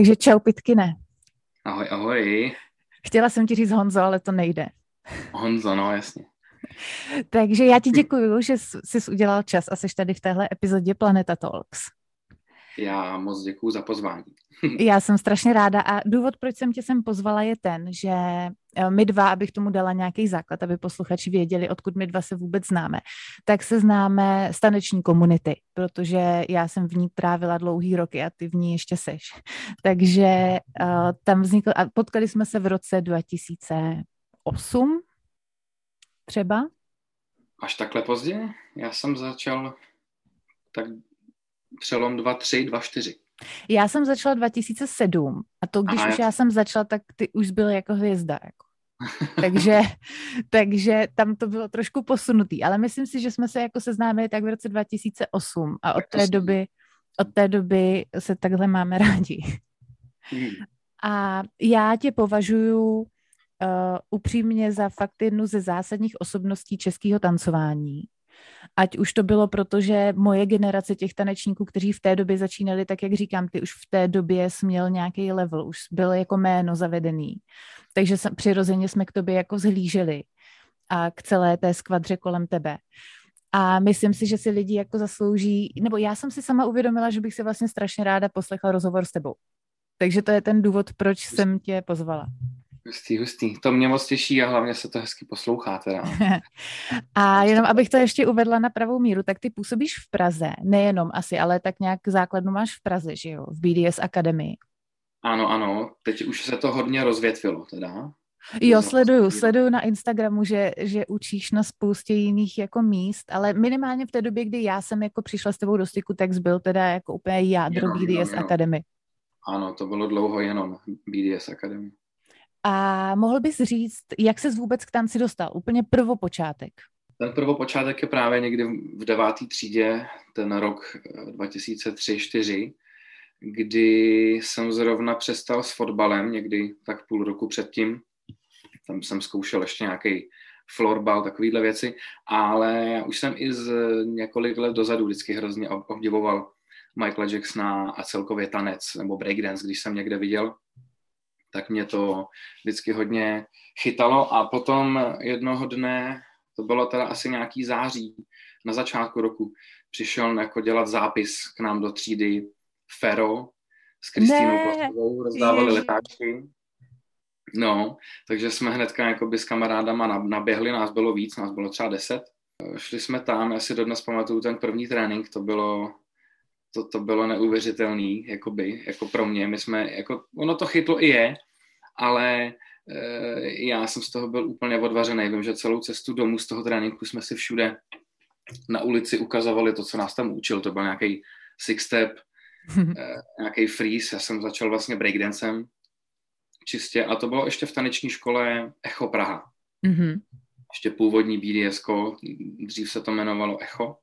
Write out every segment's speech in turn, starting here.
Takže čau, Pitkine. Ahoj, ahoj. Chtěla jsem ti říct Honzo, ale to nejde. Honzo, no jasně. Takže já ti děkuji, že jsi udělal čas a jsi tady v téhle epizodě Planeta Talks. Já moc děkuji za pozvání. Já jsem strašně ráda a důvod, proč jsem tě sem pozvala, je ten, že eh, my dva, abych tomu dala nějaký základ, aby posluchači věděli, odkud my dva se vůbec známe, tak se známe z taneční komunity, protože já jsem v ní trávila dlouhý roky a ty v ní ještě seš. Takže uh, tam vznikl, a potkali jsme se v roce 2008 třeba. Až takhle pozdě? Já jsem začal tak přelom 2-3, 2-4. Já jsem začala 2007 a to, když Aha, už já jsem začala, tak ty už byl jako hvězda. Jako. takže, takže tam to bylo trošku posunutý, ale myslím si, že jsme se jako seznámili tak v roce 2008 a od té doby, od té doby se takhle máme rádi. Hmm. A já tě považuji uh, upřímně za fakt jednu ze zásadních osobností českého tancování. Ať už to bylo proto, že moje generace těch tanečníků, kteří v té době začínali, tak jak říkám, ty už v té době směl nějaký level, už byl jako jméno zavedený. Takže přirozeně jsme k tobě jako zhlíželi a k celé té skvadře kolem tebe. A myslím si, že si lidi jako zaslouží, nebo já jsem si sama uvědomila, že bych si vlastně strašně ráda poslechla rozhovor s tebou. Takže to je ten důvod, proč jsem tě pozvala. Hustý, hustý. To mě moc těší a hlavně se to hezky poslouchá teda. a jenom abych to ještě uvedla na pravou míru, tak ty působíš v Praze, nejenom asi, ale tak nějak základnu máš v Praze, že jo, v BDS Akademii. Ano, ano, teď už se to hodně rozvětvilo teda. Jo, sleduju, sleduju na Instagramu, že, že učíš na spoustě jiných jako míst, ale minimálně v té době, kdy já jsem jako přišla s tebou do styku, tak byl teda jako úplně jádro jenom, BDS jenom, Academy. Ano, to bylo dlouho jenom BDS Academy. A mohl bys říct, jak ses vůbec k tanci dostal? Úplně prvopočátek. Ten prvopočátek je právě někdy v deváté třídě, ten rok 2003-2004, kdy jsem zrovna přestal s fotbalem, někdy tak půl roku předtím. Tam jsem zkoušel ještě nějaký florbal, takovýhle věci, ale už jsem i z několik let dozadu vždycky hrozně obdivoval Michaela Jacksona a celkově tanec nebo breakdance, když jsem někde viděl tak mě to vždycky hodně chytalo a potom jednoho dne, to bylo teda asi nějaký září, na začátku roku, přišel jako dělat zápis k nám do třídy Fero s Kristýnou Kostovou, rozdávali letáčky. No, takže jsme hnedka jakoby s kamarádama naběhli, nás bylo víc, nás bylo třeba deset. Šli jsme tam, já si dodnes pamatuju ten první trénink, to bylo to, to bylo neuvěřitelný, jakoby, jako pro mě. My jsme, jako, ono to chytlo i je, ale e, já jsem z toho byl úplně odvařený. Vím, že celou cestu domů z toho tréninku jsme si všude na ulici ukazovali to, co nás tam učil. To byl nějaký six step, e, nějaký freeze. Já jsem začal vlastně breakdancem čistě a to bylo ještě v taneční škole Echo Praha. Mm-hmm. Ještě původní BDS, dřív se to jmenovalo Echo.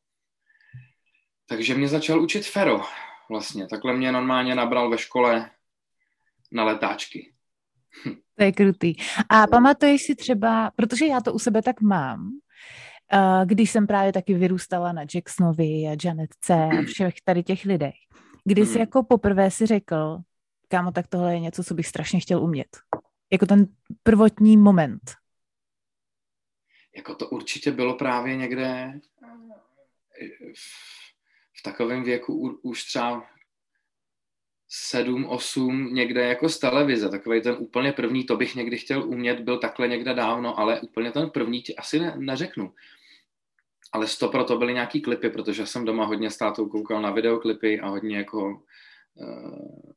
Takže mě začal učit Fero vlastně. Takhle mě normálně nabral ve škole na letáčky. To je krutý. A pamatuješ si třeba, protože já to u sebe tak mám, když jsem právě taky vyrůstala na Jacksonovi a Janet C. a všech tady těch lidech, kdy jsi hmm. jako poprvé si řekl, kámo, tak tohle je něco, co bych strašně chtěl umět. Jako ten prvotní moment. Jako to určitě bylo právě někde v v takovém věku už třeba sedm, osm někde jako z televize, takový ten úplně první, to bych někdy chtěl umět, byl takhle někde dávno, ale úplně ten první ti asi ne, neřeknu. Ale to proto byly nějaký klipy, protože jsem doma hodně s tátou koukal na videoklipy a hodně jako uh,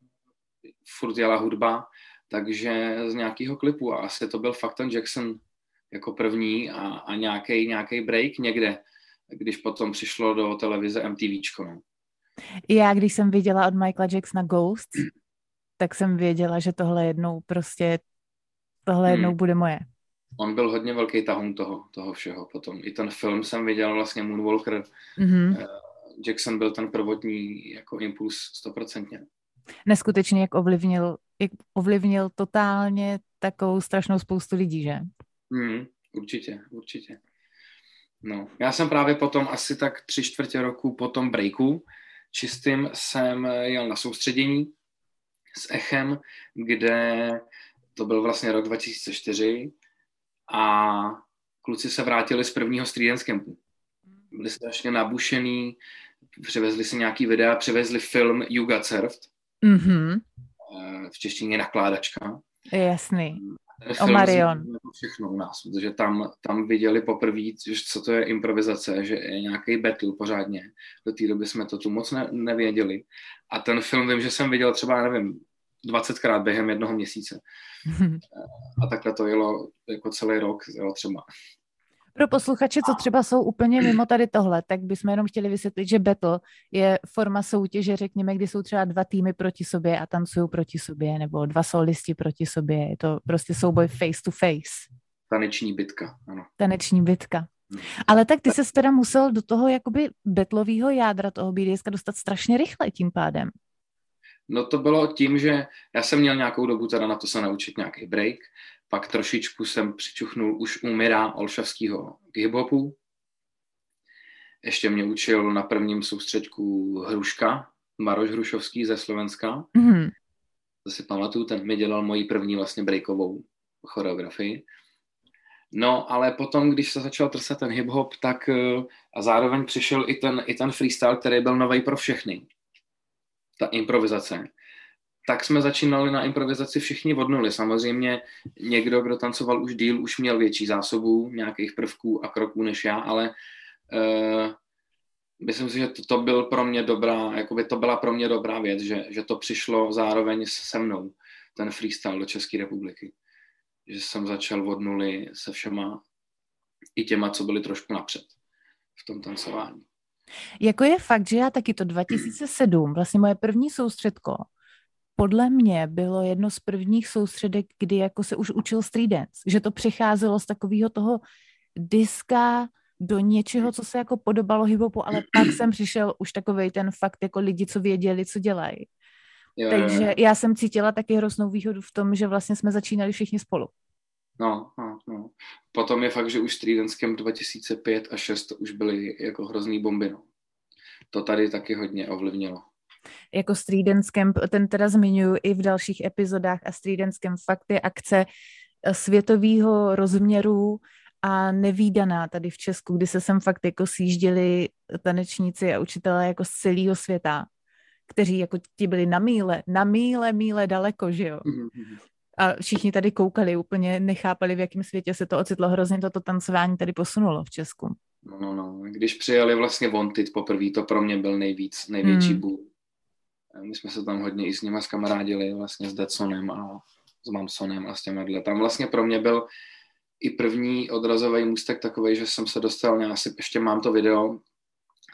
furt jela hudba, takže z nějakého klipu. A asi to byl fakt ten Jackson jako první a, a nějaký break někde když potom přišlo do televize MTVčko. No. Já, když jsem viděla od Michaela Jacksona Ghost, tak jsem věděla, že tohle jednou prostě, tohle hmm. jednou bude moje. On byl hodně velký tahun toho, toho všeho potom. I ten film jsem viděl vlastně Moonwalker. Mm-hmm. Jackson byl ten prvotní jako impuls stoprocentně. Neskutečně, jak ovlivnil, jak ovlivnil totálně takovou strašnou spoustu lidí, že? Mm, určitě, určitě. No, já jsem právě potom asi tak tři čtvrtě roku po tom breaku čistým jsem jel na soustředění s Echem, kde to byl vlastně rok 2004 a kluci se vrátili z prvního Street Campu. Byli strašně nabušený, přivezli si nějaký videa, přivezli film You Got Served, mm-hmm. v češtině nakládačka. Jasný. O Marion. Všechno u nás, protože tam, tam viděli poprvé, co to je improvizace, že je nějaký battle pořádně. Do té doby jsme to tu moc ne, nevěděli. A ten film vím, že jsem viděl třeba, nevím, 20krát během jednoho měsíce. A takhle to jelo jako celý rok, jo, třeba. Pro posluchače, co třeba jsou úplně mimo tady tohle, tak bychom jenom chtěli vysvětlit, že battle je forma soutěže, řekněme, kdy jsou třeba dva týmy proti sobě a tancují proti sobě, nebo dva solisti proti sobě. Je to prostě souboj face to face. Taneční bitka, ano. Taneční bitka. Hmm. Ale tak ty se teda musel do toho jakoby betlového jádra toho BDS dostat strašně rychle tím pádem. No to bylo tím, že já jsem měl nějakou dobu teda na to se naučit nějaký break, pak trošičku jsem přičuchnul už u Mira Olšavského hiphopu. Ještě mě učil na prvním soustředku Hruška, Maroš Hrušovský ze Slovenska. Mm-hmm. To si pamatuju, ten mi dělal moji první vlastně breakovou choreografii. No, ale potom, když se začal trsat ten hip-hop, tak eh, a zároveň přišel i ten, i ten freestyle, který byl nový pro všechny. Ta improvizace tak jsme začínali na improvizaci všichni od nuly. Samozřejmě někdo, kdo tancoval už díl, už měl větší zásobu nějakých prvků a kroků než já, ale uh, myslím si, že to, to byl pro mě dobrá, jakoby to byla pro mě dobrá věc, že, že to přišlo zároveň se mnou, ten freestyle do České republiky. Že jsem začal od nuly se všema i těma, co byli trošku napřed v tom tancování. Jako je fakt, že já taky to 2007, vlastně moje první soustředko, podle mě bylo jedno z prvních soustředek, kdy jako se už učil street dance, že to přecházelo z takového toho diska do něčeho, co se jako podobalo hiphopu, ale pak jsem přišel už takovej ten fakt jako lidi, co věděli, co dělají. Takže já jsem cítila taky hroznou výhodu v tom, že vlastně jsme začínali všichni spolu. No, no, no. Potom je fakt, že už Camp 2005 a 6 to už byly jako hrozný bomby, no. To tady taky hodně ovlivnilo jako Street Dance Camp, ten teda zmiňuji i v dalších epizodách a Street Dance Camp fakt je akce eh, světového rozměru a nevýdaná tady v Česku, kdy se sem fakt jako sjížděli tanečníci a učitelé jako z celého světa, kteří jako ti byli na míle, na míle, míle daleko, že jo. Mhm, mhm. A všichni tady koukali, úplně nechápali, v jakém světě se to ocitlo. Hrozně toto tancování tady posunulo v Česku. No, no, no. Když přijeli vlastně Wanted poprvé, to pro mě byl nejvíc, největší hmm. bůh. My jsme se tam hodně i s nima skamarádili, vlastně s Detsonem a s Mamsonem a s těmi. Tam vlastně pro mě byl i první odrazový můstek takový, že jsem se dostal, já si ještě mám to video,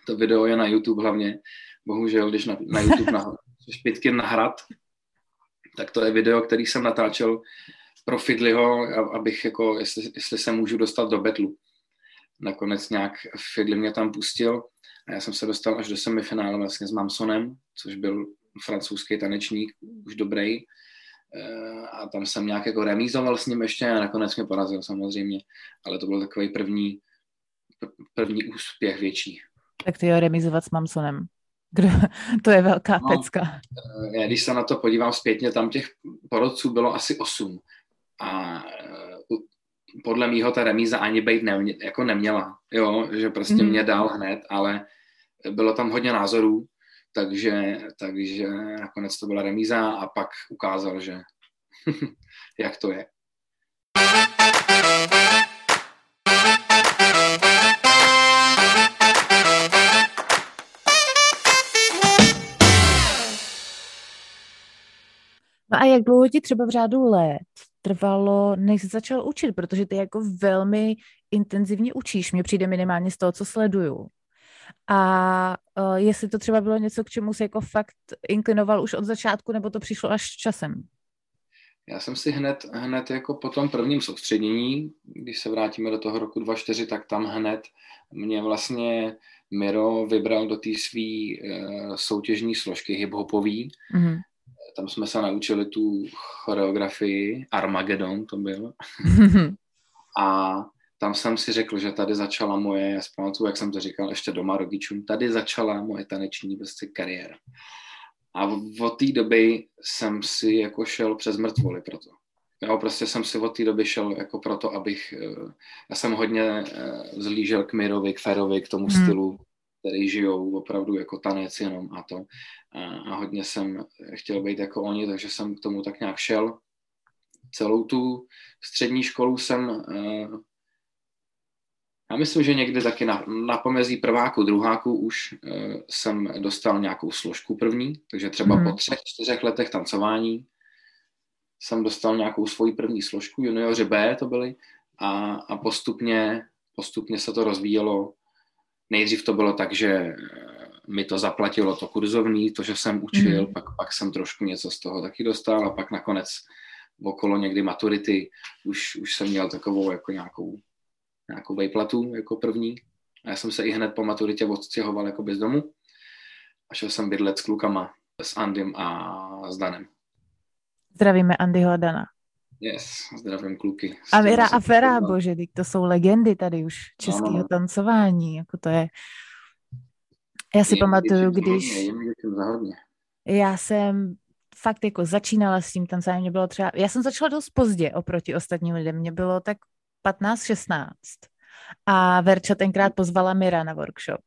to video je na YouTube hlavně, bohužel, když na, na YouTube na, špitky na hrad, tak to je video, který jsem natáčel pro Fidliho, abych jako, jestli, jestli se můžu dostat do betlu. Nakonec nějak Fidli mě tam pustil a já jsem se dostal až do semifinále vlastně s Mamsonem, což byl francouzský tanečník, už dobrý. Eh, a tam jsem nějak jako remízoval s ním ještě a nakonec mě porazil samozřejmě. Ale to byl takový první, první úspěch větší. Tak ty jo, remízovat s Mamsonem. Kdo, to je velká no, pecka. Eh, já když se na to podívám zpětně, tam těch porodců bylo asi osm. A eh, podle mýho ta remíza ani být ne, jako neměla. Jo, že prostě mm. mě dal hned, ale bylo tam hodně názorů, takže, takže nakonec to byla remíza a pak ukázal, že jak to je. No a jak dlouho ti třeba v řádu let trvalo, než jsi začal učit, protože ty jako velmi intenzivně učíš, mně přijde minimálně z toho, co sleduju. A uh, jestli to třeba bylo něco, k čemu se jako fakt inklinoval už od začátku, nebo to přišlo až časem? Já jsem si hned, hned jako po tom prvním soustředění, když se vrátíme do toho roku 2004, tak tam hned mě vlastně Miro vybral do té své uh, soutěžní složky hip-hopový. Mm-hmm. Tam jsme se naučili tu choreografii, Armageddon to byl. a tam jsem si řekl, že tady začala moje, já zpamatuju, jak jsem to říkal ještě doma rodičům, tady začala moje taneční prostě kariéra. A od té doby jsem si jako šel přes mrtvoly proto. Jo, prostě jsem si od té doby šel jako proto, abych, eh, já jsem hodně eh, zlížel k Mirovi, k Ferovi, k tomu hmm. stylu, který žijou opravdu jako tanec jenom a to. A, a hodně jsem chtěl být jako oni, takže jsem k tomu tak nějak šel. Celou tu střední školu jsem eh, já myslím, že někdy taky na, na pomezí prváku, druháku už uh, jsem dostal nějakou složku první, takže třeba mm. po třech, čtyřech letech tancování jsem dostal nějakou svoji první složku, junioři B to byly, a, a postupně, postupně se to rozvíjelo. Nejdřív to bylo tak, že eh, mi to zaplatilo to kurzovní, to, že jsem učil, mm. pak, pak jsem trošku něco z toho taky dostal a pak nakonec okolo někdy maturity už, už jsem měl takovou jako nějakou nějakou vejplatu jako první. A já jsem se i hned po maturitě odstěhoval jako bez domu a šel jsem bydlet s klukama, s Andym a s Danem. Zdravíme Andyho a Dana. Yes, zdravím kluky. A Vera a Fera, bože, to jsou legendy tady už českého no, tancování, jako to je... Já si jim pamatuju, když... Jim hodně. Já jsem fakt jako začínala s tím tancováním, mě bylo třeba... Já jsem začala dost pozdě oproti ostatním lidem, mě bylo tak 15-16 a Verča tenkrát pozvala Mira na workshop.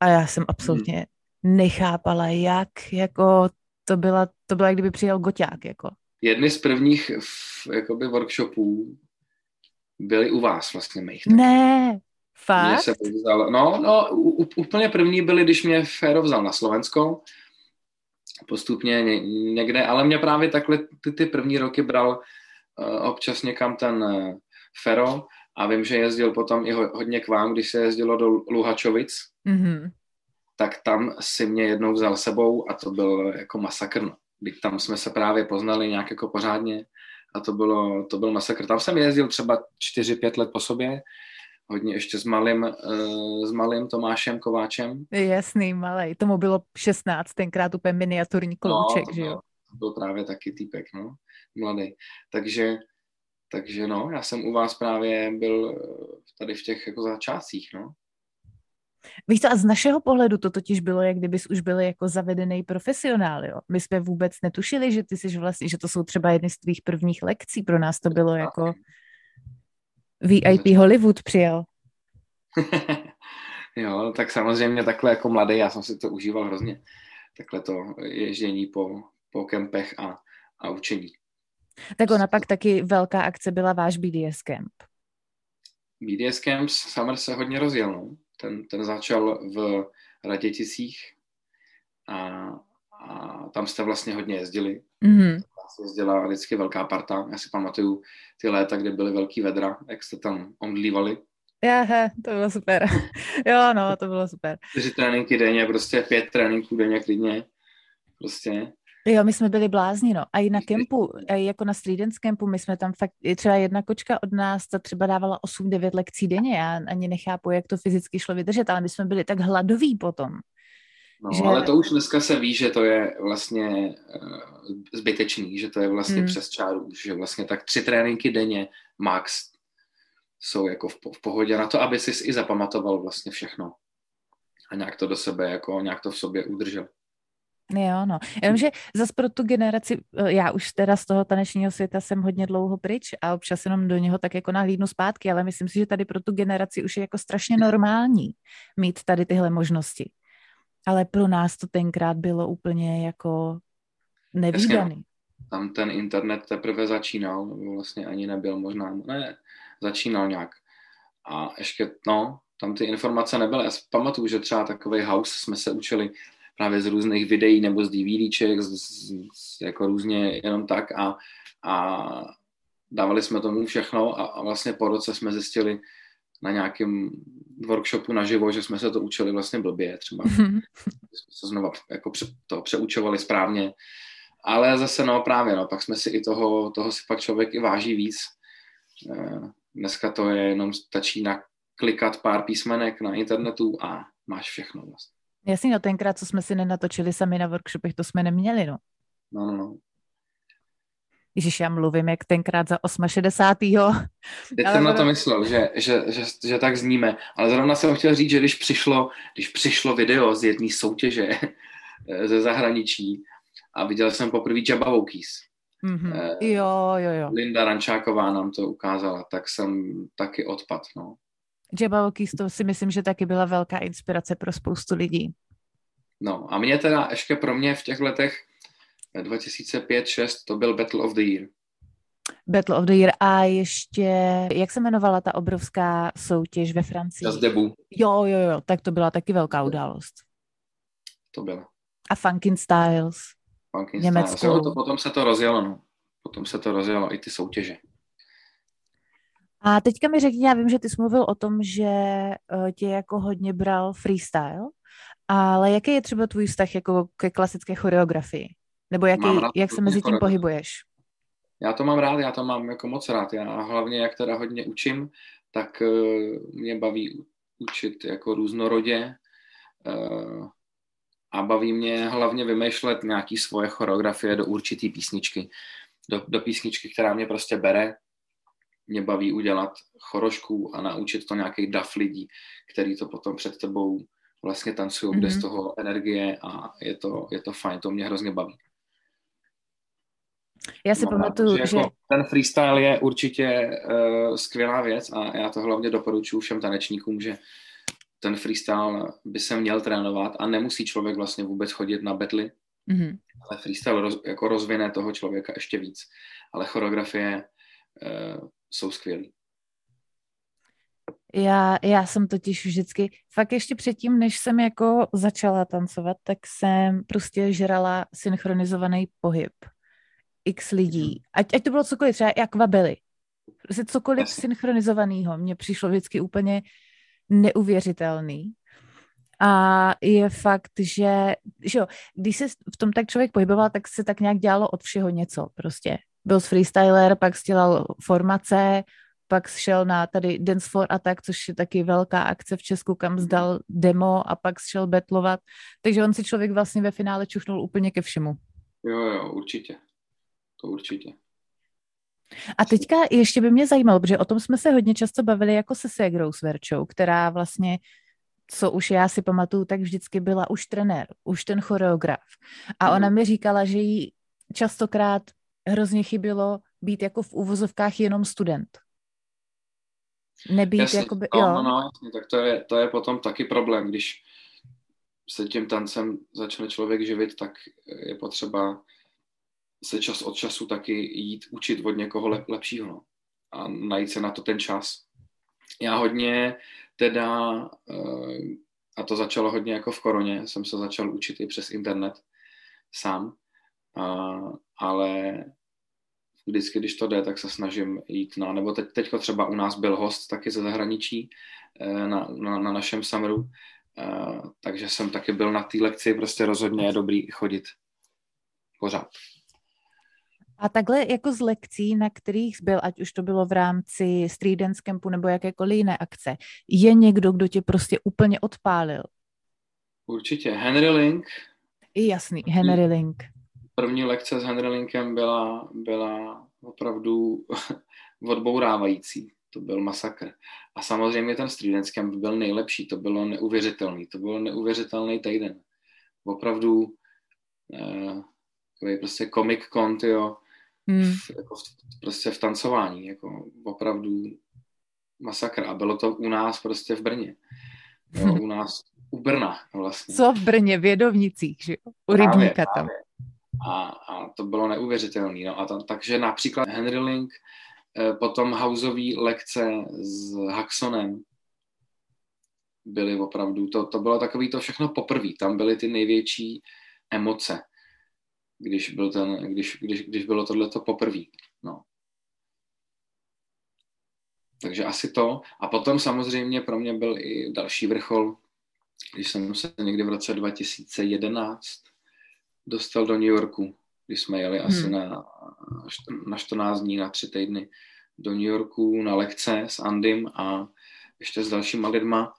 A já jsem absolutně nechápala, jak jako to byla, to byla, jak kdyby přijel goťák, jako. Jedny z prvních jakoby workshopů byly u vás vlastně mých. Ne, fakt? se vzal, no, no, úplně první byly, když mě Féro vzal na Slovensko, postupně někde, ale mě právě takhle ty, ty první roky bral uh, občas někam ten uh, Fero a vím, že jezdil potom i hodně k vám, když se jezdilo do Luhačovic, mm-hmm. tak tam si mě jednou vzal sebou a to byl jako masakr. No. Tam jsme se právě poznali nějak jako pořádně a to, bylo, to byl masakr. Tam jsem jezdil třeba 4-5 let po sobě, hodně ještě s malým, uh, s malým Tomášem Kováčem. Jasný, malý. Tomu bylo 16, tenkrát úplně miniaturní klouček, no, že jo? To byl právě taky týpek, no, mladý. Takže takže no, já jsem u vás právě byl eh, tady v těch jako začátcích, no. Víš co, a z našeho pohledu to totiž bylo, jak kdybys už byl jako zavedený profesionál, jo. My jsme vůbec netušili, že ty jsi vlastně, že to jsou třeba jedny z tvých prvních lekcí. Pro nás to bylo jako VIP Hollywood přijel. jo, tak samozřejmě takhle jako mladý, já jsem si to užíval hrozně. Takhle to ježdění po, po kempech a, a učení. Tak ona pak taky velká akce byla váš BDS Camp. BDS Camp Summer se hodně rozjel. No. Ten, ten začal v Raděticích a, a tam jste vlastně hodně jezdili. Mm-hmm. Tam jezdila vždycky velká parta. Já si pamatuju ty léta, kde byly velký vedra, jak jste tam omdlívali. Jahe, to bylo super. jo, no, to bylo super. Čtyři tréninky denně, prostě pět tréninků denně klidně. Prostě. Jo, my jsme byli blázni, no. A i na kempu, jako na Street kempu, my jsme tam fakt, třeba jedna kočka od nás, ta třeba dávala 8-9 lekcí denně, já ani nechápu, jak to fyzicky šlo vydržet, ale my jsme byli tak hladoví potom. No, že... ale to už dneska se ví, že to je vlastně uh, zbytečný, že to je vlastně hmm. přes čáru, že vlastně tak tři tréninky denně max jsou jako v, po- v pohodě na to, aby si i zapamatoval vlastně všechno a nějak to do sebe, jako nějak to v sobě udržel. Jo, no. Jenomže zase pro tu generaci, eh, já už teda z toho tanečního světa jsem hodně dlouho pryč a občas jenom do něho tak jako nahlídnu zpátky, ale myslím si, že tady pro tu generaci už je jako strašně normální mít tady tyhle možnosti. Ale pro nás to tenkrát bylo úplně jako nevýdaný. Tam ten internet teprve začínal, vlastně ani nebyl možná, ne, začínal nějak. A ještě, no, tam ty informace nebyly. Já si pamatuju, že třeba takový house jsme se učili právě z různých videí nebo z DVDček, z, z, jako různě jenom tak a, a dávali jsme tomu všechno a, a vlastně po roce jsme zjistili na nějakém workshopu naživo, že jsme se to učili vlastně blbě třeba. Jsme se znova jako pře, to přeučovali správně. Ale zase no právě, no, pak jsme si i toho, toho si pak člověk i váží víc. Eh, dneska to je jenom stačí naklikat pár písmenek na internetu a máš všechno vlastně. Jasně, no tenkrát, co jsme si nenatočili sami na workshopech, to jsme neměli, no. No, no, no. Ježíš, já mluvím jak tenkrát za 68. Teď ale jsem na to myslel, že, že, že, že, tak zníme, ale zrovna jsem chtěl říct, že když přišlo, když přišlo video z jedné soutěže eh, ze zahraničí a viděl jsem poprvé Jabba Wokis. Mm-hmm. Jo, jo, jo. Linda Rančáková nám to ukázala, tak jsem taky odpad, no. Jabba Wokis, to si myslím, že taky byla velká inspirace pro spoustu lidí. No a mě teda ještě pro mě v těch letech 2005-2006 to byl Battle of the Year. Battle of the Year a ještě, jak se jmenovala ta obrovská soutěž ve Francii? Das Debu. Jo, jo, jo, tak to byla taky velká událost. To byla. A Funkin Styles. Funkin Styles, jo, to potom se to rozjelo, no. Potom se to rozjelo i ty soutěže. A teďka mi řekni, já vím, že ty jsi mluvil o tom, že uh, tě jako hodně bral freestyle, ale jaký je třeba tvůj vztah jako ke klasické choreografii? Nebo jaký, jak se mezi tím pohybuješ? Já to mám rád, já to mám jako moc rád. Já hlavně, jak teda hodně učím, tak uh, mě baví učit jako různorodě uh, a baví mě hlavně vymýšlet nějaký svoje choreografie do určitý písničky. Do, do písničky, která mě prostě bere. Mě baví udělat chorošku a naučit to nějaký dav lidí, který to potom před tebou vlastně tancují, mm-hmm. kde z mhm. toho energie a je to, je to fajn, to mě hrozně baví. Já si no, pamatuju, že... Jako ten freestyle je určitě uh, skvělá věc a já to hlavně doporučuji všem tanečníkům, že ten freestyle by se měl trénovat a nemusí člověk vlastně vůbec chodit na betly, mm-hmm. ale freestyle roz, jako rozvine toho člověka ještě víc. Ale choreografie uh, jsou skvělý. Já, já jsem totiž vždycky, fakt ještě předtím, než jsem jako začala tancovat, tak jsem prostě žrala synchronizovaný pohyb x lidí. Ať, ať to bylo cokoliv, třeba jak vabely. Prostě cokoliv synchronizovaného mě přišlo vždycky úplně neuvěřitelný. A je fakt, že, že jo, když se v tom tak člověk pohyboval, tak se tak nějak dělalo od všeho něco prostě. Byl freestyler, pak dělal formace, pak šel na tady Dance for Attack, což je taky velká akce v Česku, kam zdal demo a pak šel betlovat. Takže on si člověk vlastně ve finále čuchnul úplně ke všemu. Jo, jo, určitě. To určitě. A teďka ještě by mě zajímalo, protože o tom jsme se hodně často bavili jako se Segrou s Verčou, která vlastně, co už já si pamatuju, tak vždycky byla už trenér, už ten choreograf. A ona mhm. mi říkala, že jí častokrát hrozně chybilo být jako v úvozovkách jenom student. Nebýt jasně, jakoby, no, jo. No, no, jasně, tak to je, to je potom taky problém, když se tím tancem začne člověk živit, tak je potřeba se čas od času taky jít učit od někoho lep, lepšího no. a najít se na to ten čas. Já hodně teda, eh, a to začalo hodně jako v koroně, jsem se začal učit i přes internet sám, a, ale vždycky, když to jde, tak se snažím jít na, nebo teď, teďko třeba u nás byl host taky ze zahraničí eh, na, na, na našem summeru, eh, takže jsem taky byl na té lekci, prostě rozhodně je dobrý chodit pořád. A takhle jako z lekcí, na kterých byl, ať už to bylo v rámci Street Dance Campu nebo jakékoliv jiné akce, je někdo, kdo tě prostě úplně odpálil? Určitě. Henry Link. I jasný, Henry Link. První lekce s Henry Linkem byla, byla opravdu odbourávající. To byl masakr. A samozřejmě ten Street byl nejlepší. To bylo neuvěřitelný. To byl neuvěřitelný týden. Opravdu eh, prostě comic con, jo, hmm. v, jako v, prostě v tancování, jako opravdu masakr. A bylo to u nás prostě v Brně. Jo, u nás, u Brna vlastně. Co v Brně, v Jedovnicích, že jo? U rybníka tam. A, a to bylo neuvěřitelné. No. A tam, takže například Henry Link, eh, potom houseový lekce s Haxonem, byly opravdu, to, to bylo takový to všechno poprvé, tam byly ty největší emoce když, byl ten, když, když, když bylo tohleto poprvé. No. Takže asi to. A potom samozřejmě pro mě byl i další vrchol, když jsem se někdy v roce 2011 dostal do New Yorku, když jsme jeli hmm. asi na, na 14 dní, na tři týdny do New Yorku na lekce s Andym a ještě s dalšíma lidma,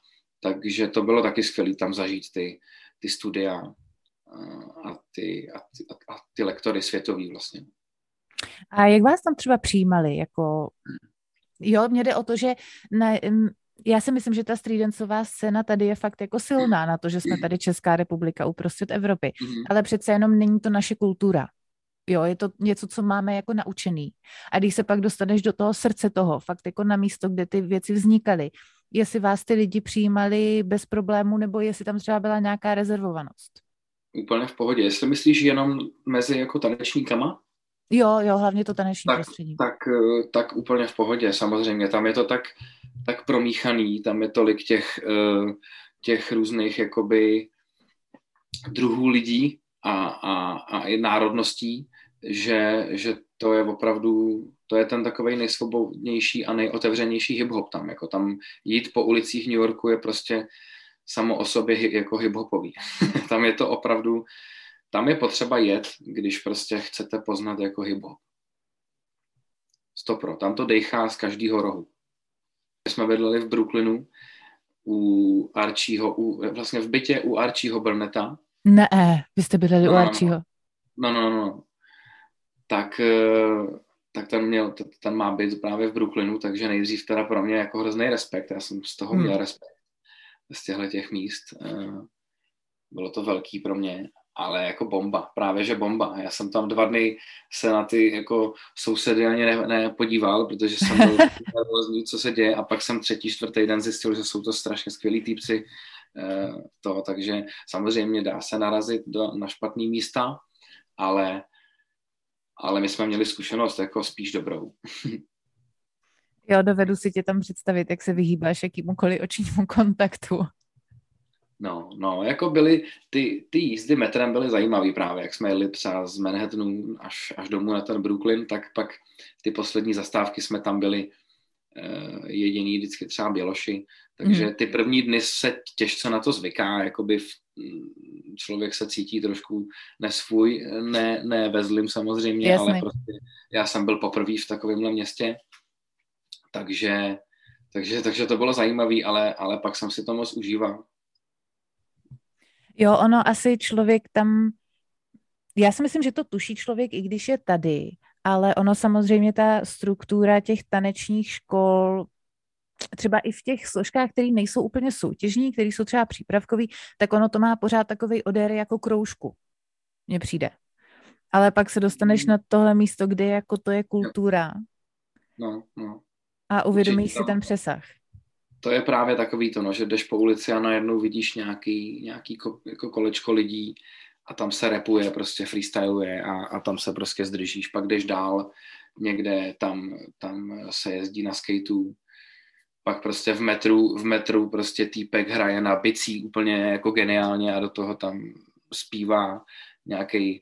takže to bylo taky skvělé tam zažít ty, ty studia a ty, a ty, a ty lektory světový vlastně. A jak vás tam třeba přijímali? Jako... Jo, mě jde o to, že ne, já si myslím, že ta střídencová scéna tady je fakt jako silná na to, že jsme tady Česká republika uprostřed Evropy. Mm-hmm. Ale přece jenom není to naše kultura. Jo, je to něco, co máme jako naučený. A když se pak dostaneš do toho srdce toho, fakt jako na místo, kde ty věci vznikaly, jestli vás ty lidi přijímali bez problému, nebo jestli tam třeba byla nějaká rezervovanost. Úplně v pohodě. Jestli myslíš jenom mezi jako tanečníkama? Jo, jo, hlavně to taneční tak, prostředí. Tak, eh, tak úplně v pohodě, samozřejmě. Tam je to tak, tak promíchaný, tam je tolik těch, eh, těch různých jakoby druhů lidí a, a, a i národností, že, že to je opravdu, to je ten takový nejsvobodnější a nejotevřenější hip-hop tam. Jako tam jít po ulicích New Yorku je prostě samo o sobě jako hip-hopový. tam je to opravdu, tam je potřeba jet, když prostě chcete poznat jako hip-hop. Stopro, tam to dejchá z každého rohu. Jsme bydleli v Brooklynu u Archieho, u, vlastně v bytě u Archieho Burnetta. Ne, vy jste bydleli no, u Archieho. No, no, no, no. Tak, eh, tak ten, měl, ten má být právě v Brooklynu, takže nejdřív teda pro mě jako hrozný respekt. Já jsem z toho hmm. měl respekt z těchto těch míst. Eh, bylo to velký pro mě ale jako bomba, právě že bomba. Já jsem tam dva dny se na ty jako sousedy ani ne, nepodíval, protože jsem byl nervózní, co se děje a pak jsem třetí, čtvrtý den zjistil, že jsou to strašně skvělí týpci eh, to, takže samozřejmě dá se narazit do, na špatný místa, ale, ale my jsme měli zkušenost jako spíš dobrou. Jo, dovedu si tě tam představit, jak se vyhýbáš jakýmukoliv očnímu kontaktu. No, no, jako byly, ty, ty jízdy metrem byly zajímavý právě, jak jsme jeli třeba z Manhattanu až, až domů na ten Brooklyn, tak pak ty poslední zastávky jsme tam byli uh, jediný vždycky třeba Běloši, takže mm. ty první dny se těžce na to zvyká, jakoby v, člověk se cítí trošku nesvůj, ne, ne ve zlým samozřejmě, Jasný. ale prostě já jsem byl poprvé v takovémhle městě, takže, takže, takže to bylo zajímavé, ale, ale pak jsem si to moc užíval. Jo, ono asi člověk tam, já si myslím, že to tuší člověk, i když je tady, ale ono samozřejmě ta struktura těch tanečních škol, třeba i v těch složkách, které nejsou úplně soutěžní, které jsou třeba přípravkový, tak ono to má pořád takový odéry jako kroužku. Mně přijde. Ale pak se dostaneš mm. na tohle místo, kde jako to je kultura. No, no. A uvědomíš si ten přesah to je právě takový to, no, že jdeš po ulici a najednou vidíš nějaký, nějaký ko, jako kolečko lidí a tam se repuje, prostě freestyluje a, a tam se prostě zdržíš. Pak jdeš dál někde, tam, tam se jezdí na skateu, pak prostě v metru, v metru prostě týpek hraje na bicí úplně jako geniálně a do toho tam zpívá nějaký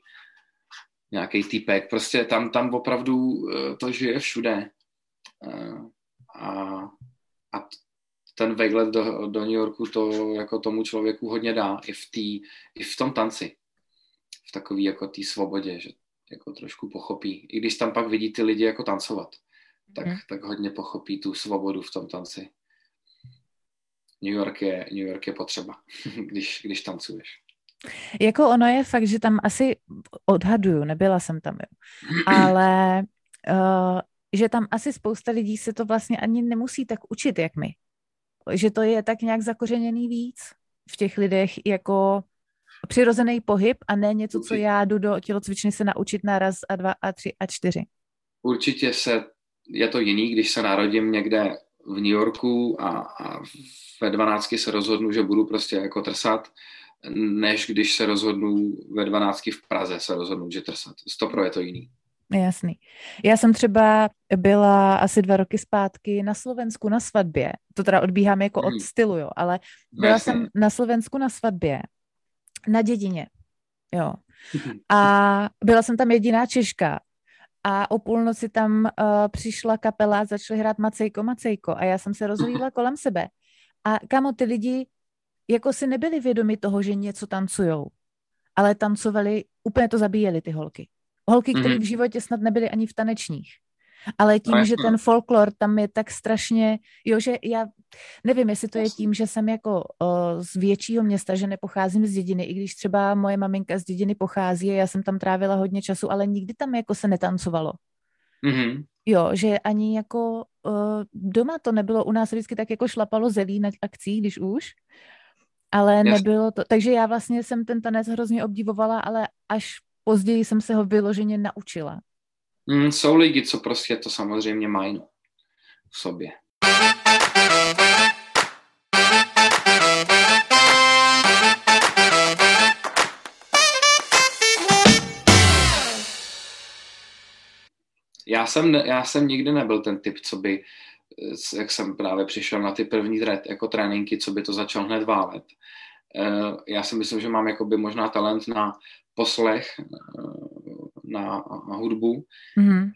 nějaký týpek. Prostě tam, tam opravdu eh, to žije všude. Eh, a, a ten vejlet do, do New Yorku to jako tomu člověku hodně dá i v, tý, i v tom tanci. V takový jako té svobodě, že jako trošku pochopí. I když tam pak vidí ty lidi jako tancovat, tak, hmm. tak hodně pochopí tu svobodu v tom tanci. New York je, New York je potřeba, když, když tancuješ. Jako ono je fakt, že tam asi odhaduju, nebyla jsem tam, jo. ale uh, že tam asi spousta lidí se to vlastně ani nemusí tak učit, jak my že to je tak nějak zakořeněný víc v těch lidech jako přirozený pohyb a ne něco, co já jdu do tělocvičny se naučit na raz a dva a tři a čtyři. Určitě se, je to jiný, když se narodím někde v New Yorku a, a ve 12 se rozhodnu, že budu prostě jako trsat, než když se rozhodnu ve 12 v Praze se rozhodnu, že trsat. Stopro je to jiný. Jasný. Já jsem třeba byla asi dva roky zpátky na Slovensku na svatbě. To teda odbíhám jako od hmm. stylu, jo, ale byla Jasný. jsem na Slovensku na svatbě na dědině, jo. A byla jsem tam jediná Češka a o půlnoci tam uh, přišla kapela, začali hrát Macejko, Macejko a já jsem se rozhlídla kolem sebe. A kamo, ty lidi jako si nebyli vědomi toho, že něco tancujou, ale tancovali, úplně to zabíjeli ty holky. Holky, které mm-hmm. v životě snad nebyly ani v tanečních. Ale tím, no, že ten folklor tam je tak strašně, jo, že já nevím, jestli to je tím, že jsem jako o, z většího města, že nepocházím z dědiny, i když třeba moje maminka z dědiny pochází a já jsem tam trávila hodně času, ale nikdy tam jako se netancovalo. Mm-hmm. Jo, že ani jako uh, doma, to nebylo, u nás vždycky tak jako šlapalo zelí na akcích, když už, ale Jasně. nebylo to, takže já vlastně jsem ten tanec hrozně obdivovala, ale až později jsem se ho vyloženě naučila. Mm, jsou lidi, co prostě to samozřejmě mají v sobě. Já jsem, já jsem nikdy nebyl ten typ, co by, jak jsem právě přišel na ty první jako tréninky, co by to začal hned válet. Eh, já si myslím, že mám jakoby možná talent na poslech, eh, na, na hudbu, mm-hmm.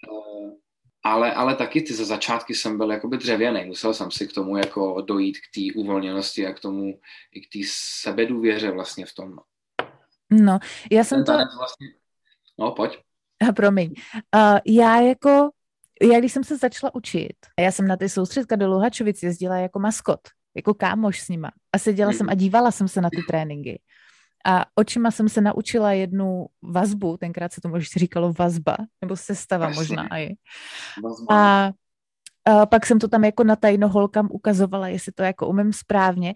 ale, ale taky ty za začátky jsem byl jakoby dřevěný. Musel jsem si k tomu jako dojít k té uvolněnosti a k tomu, i k té sebedůvěře vlastně v tom. No, já jsem to... Vlastně... No, pojď. A promiň. Uh, já jako, já když jsem se začala učit, já jsem na ty soustředka do Luhačovic jezdila jako maskot, jako kámoš s nima. A seděla jsem a dívala jsem se na ty tréninky. A očima jsem se naučila jednu vazbu, tenkrát se to možná říkalo vazba, nebo sestava Jasně. možná i. A, a pak jsem to tam jako na tajno holkám ukazovala, jestli to jako umím správně.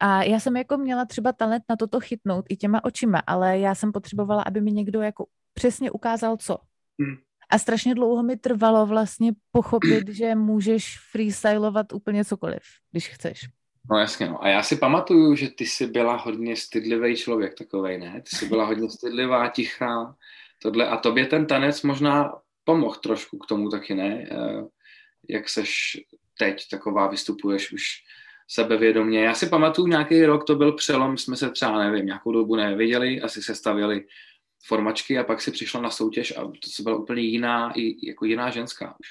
A já jsem jako měla třeba talent na toto chytnout i těma očima, ale já jsem potřebovala, aby mi někdo jako přesně ukázal co. Hmm. A strašně dlouho mi trvalo vlastně pochopit, že můžeš freestylovat úplně cokoliv, když chceš. No jasně, no. A já si pamatuju, že ty jsi byla hodně stydlivý člověk takovej, ne? Ty jsi byla hodně stydlivá, tichá, tohle. A tobě ten tanec možná pomohl trošku k tomu taky, ne? Eh, jak seš teď taková, vystupuješ už sebevědomě. Já si pamatuju nějaký rok, to byl přelom, jsme se třeba, nevím, nějakou dobu neviděli, asi se stavili formačky a pak si přišla na soutěž a to byla úplně jiná, jako jiná ženská už.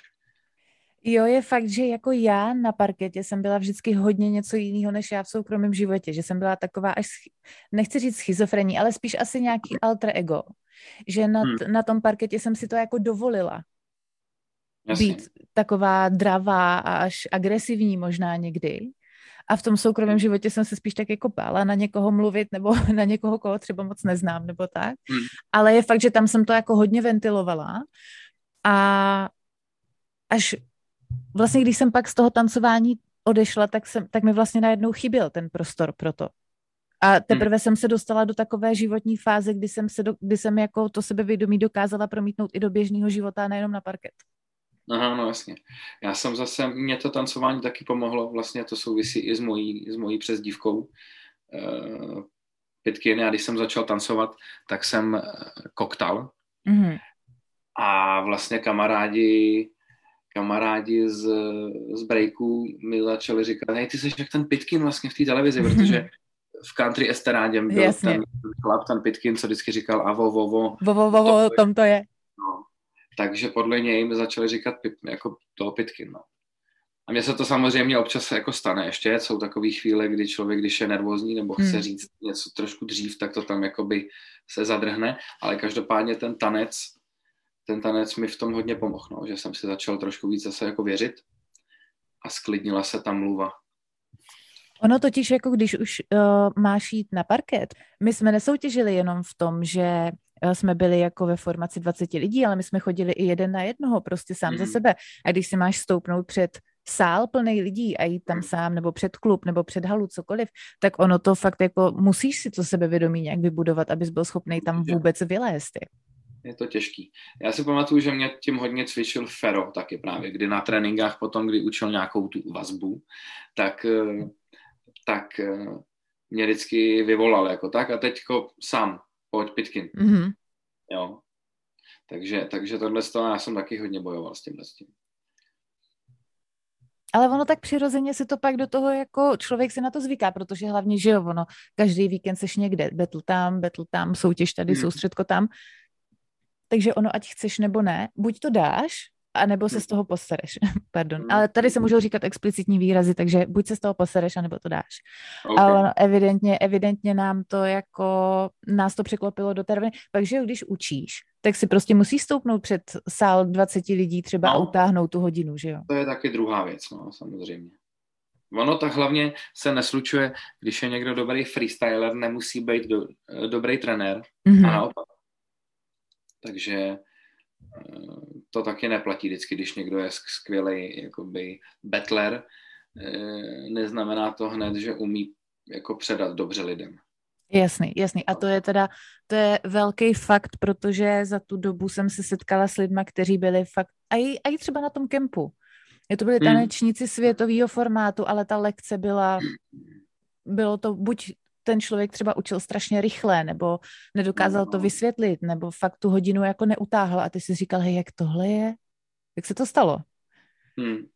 Jo, je fakt, že jako já na parketě jsem byla vždycky hodně něco jiného, než já v soukromém životě, že jsem byla taková až, nechci říct schizofrení, ale spíš asi nějaký alter ego, že na, hmm. na tom parketě jsem si to jako dovolila. Jasně. Být taková dravá a až agresivní možná někdy. A v tom soukromém životě jsem se spíš tak jako bála na někoho mluvit nebo na někoho, koho třeba moc neznám nebo tak. Hmm. Ale je fakt, že tam jsem to jako hodně ventilovala. A až vlastně, když jsem pak z toho tancování odešla, tak, jsem, tak mi vlastně najednou chyběl ten prostor pro to. A teprve hmm. jsem se dostala do takové životní fáze, kdy jsem, se do, kdy jsem jako to sebevědomí dokázala promítnout i do běžného života, nejenom na parket. Aha, no jasně. Já jsem zase, mě to tancování taky pomohlo, vlastně to souvisí i s mojí, s mojí přezdívkou uh, Pitkin. Já když jsem začal tancovat, tak jsem uh, koktal mm-hmm. a vlastně kamarádi kamarádi z, z breaku mi začali říkat, hej, ty jsi jak ten Pitkin vlastně v té televizi, protože v country esterádě byl Jasně. ten chlap, ten Pitkin, co vždycky říkal a vo, vo, vo. Vo, vo, vo, vo tom to je. No. Takže podle něj mi začali říkat jako toho Pitkin, no. A mně se to samozřejmě občas jako stane ještě, jsou takové chvíle, kdy člověk, když je nervózní nebo chce hmm. říct něco trošku dřív, tak to tam jakoby se zadrhne, ale každopádně ten tanec ten tanec mi v tom hodně pomohl, no, že jsem si začal trošku víc zase jako věřit a sklidnila se ta mluva. Ono totiž, jako když už uh, máš jít na parket, my jsme nesoutěžili jenom v tom, že uh, jsme byli jako ve formaci 20 lidí, ale my jsme chodili i jeden na jednoho, prostě sám mm. za mhm. sebe. A když si máš stoupnout před sál plný lidí a jít tam mm. sám, nebo před klub, nebo před halu, cokoliv, tak ono to fakt jako musíš si to sebevědomí nějak vybudovat, abys byl schopný tam vůbec vylézt je to těžký. Já si pamatuju, že mě tím hodně cvičil Fero taky právě, kdy na tréninkách potom, kdy učil nějakou tu vazbu, tak, eh, tak eh, mě vždycky vyvolal jako tak a teďko sám, pojď Pitkin. Mm-hmm. Jo. Takže, takže tohle z toho já jsem taky hodně bojoval s tímhle s tím. Ale ono tak přirozeně si to pak do toho jako člověk si na to zvyká, protože hlavně, že jo, ono, každý víkend seš někde, betl tam, betl tam, soutěž tady, hmm. soustředko tam, takže ono, ať chceš nebo ne, buď to dáš, anebo se z toho posereš. Pardon. Ale tady se můžou říkat explicitní výrazy, takže buď se z toho posereš, anebo to dáš. Okay. Ale ono, evidentně, evidentně nám to jako, nás to překlopilo do termíny. Takže když učíš, tak si prostě musíš stoupnout před sál 20 lidí třeba no, a utáhnout tu hodinu, že jo? To je taky druhá věc, no, samozřejmě. Ono tak hlavně se neslučuje, když je někdo dobrý freestyler, nemusí být do, dobrý trenér mm-hmm. a naopak. Takže eh, to taky neplatí vždycky, když někdo je skvělý jakoby betler, eh, neznamená to hned, že umí jako předat dobře lidem. Jasný, jasný. A to je teda, to je velký fakt, protože za tu dobu jsem se setkala s lidmi, kteří byli fakt, a i, a i třeba na tom kempu. Je to byli hmm. tanečníci světového formátu, ale ta lekce byla, bylo to buď ten člověk třeba učil strašně rychle, nebo nedokázal to vysvětlit, nebo fakt tu hodinu jako neutáhl a ty si říkal, hej, jak tohle je? Jak se to stalo? Hmm.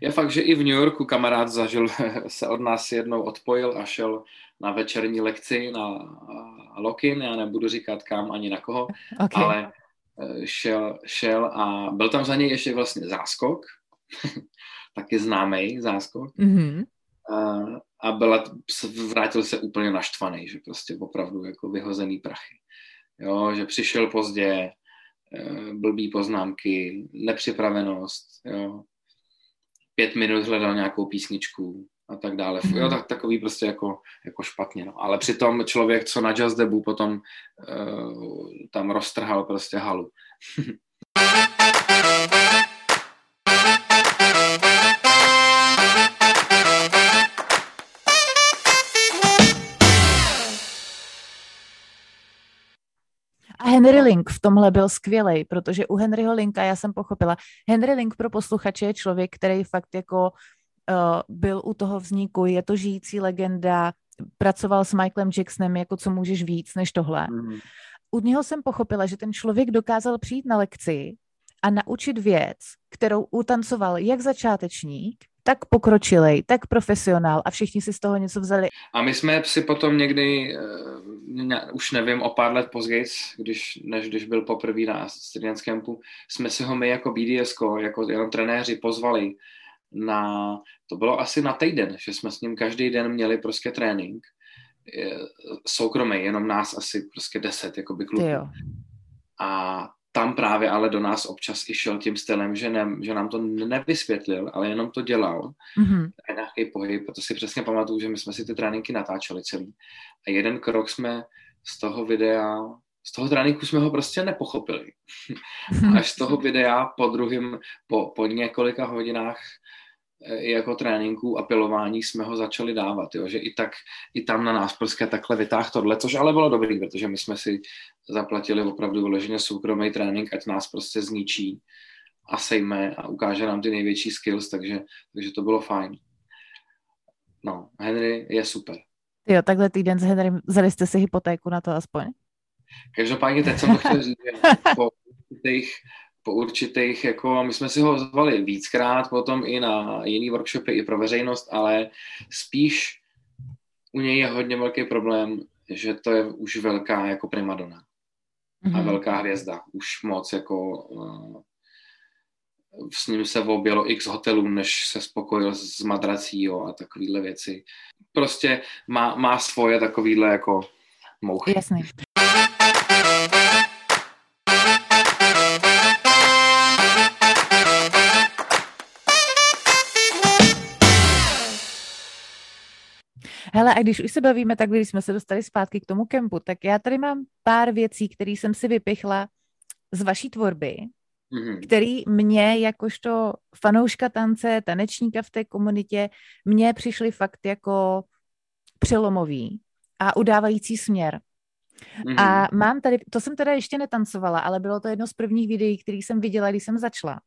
Je fakt, že i v New Yorku kamarád zažil, se od nás jednou odpojil a šel na večerní lekci na Lokin, já nebudu říkat kam ani na koho, okay. ale e, šel, šel a byl tam za něj ještě vlastně záskok, taky známý záskok. Mm-hmm. A byla, vrátil se úplně naštvaný, že prostě opravdu jako vyhozený prachy. Jo, že přišel pozdě, e, blbý poznámky, nepřipravenost, jo. Pět minut hledal nějakou písničku a tak dále. Jo, tak, takový prostě jako, jako špatně. No. Ale přitom člověk, co na Just Debu potom uh, tam roztrhal prostě halu. Henry Link v tomhle byl skvělý, protože u Henryho Linka já jsem pochopila, Henry Link pro posluchače je člověk, který fakt jako uh, byl u toho vzniku, je to žijící legenda, pracoval s Michaelem Jacksonem, jako co můžeš víc než tohle. Mm. U něho jsem pochopila, že ten člověk dokázal přijít na lekci a naučit věc, kterou utancoval jak začátečník, tak pokročilej, tak profesionál a všichni si z toho něco vzali. A my jsme si potom někdy, uh, už nevím, o pár let později, když, než když byl poprvé na Students Campu, jsme si ho my jako BDS, jako jenom trenéři pozvali na, to bylo asi na týden, že jsme s ním každý den měli prostě trénink, soukromý, jenom nás asi prostě deset, jako by kluků. A tam právě ale do nás občas i šel tím stylem, že, ne, že nám to nevysvětlil, ale jenom to dělal. Mm-hmm. A nějaký pohyb, to si přesně pamatuju, že my jsme si ty tréninky natáčeli celý. A jeden krok jsme z toho videa, z toho tréninku jsme ho prostě nepochopili. Až z toho videa po druhém, po, po několika hodinách jako tréninku a pilování jsme ho začali dávat, jo? že i tak, i tam na nás prostě takhle vytáhl tohle, což ale bylo dobrý, protože my jsme si zaplatili opravdu vyloženě soukromý trénink, ať nás prostě zničí a sejme a ukáže nám ty největší skills, takže, takže to bylo fajn. No, Henry je super. Jo, takhle týden s Henrym, vzali jste si hypotéku na to aspoň? Každopádně teď jsem to chtěl říct, že po těch po určitých, jako my jsme si ho zvali víckrát, potom i na jiný workshopy, i pro veřejnost, ale spíš u něj je hodně velký problém, že to je už velká jako primadona mm-hmm. a mhm. velká hvězda, už moc jako uh, s ním se objelo x hotelů, než se spokojil s madrací jo, a takovýhle věci. Prostě má, má svoje takovýhle jako mouchy. Jasný. Hele, a když už se bavíme, tak když jsme se dostali zpátky k tomu kempu, tak já tady mám pár věcí, které jsem si vypichla z vaší tvorby, mm-hmm. který mě jakožto fanouška tance, tanečníka v té komunitě, mně přišly fakt jako přelomový a udávající směr. Mm-hmm. A mám tady, to jsem teda ještě netancovala, ale bylo to jedno z prvních videí, který jsem viděla, když jsem začala.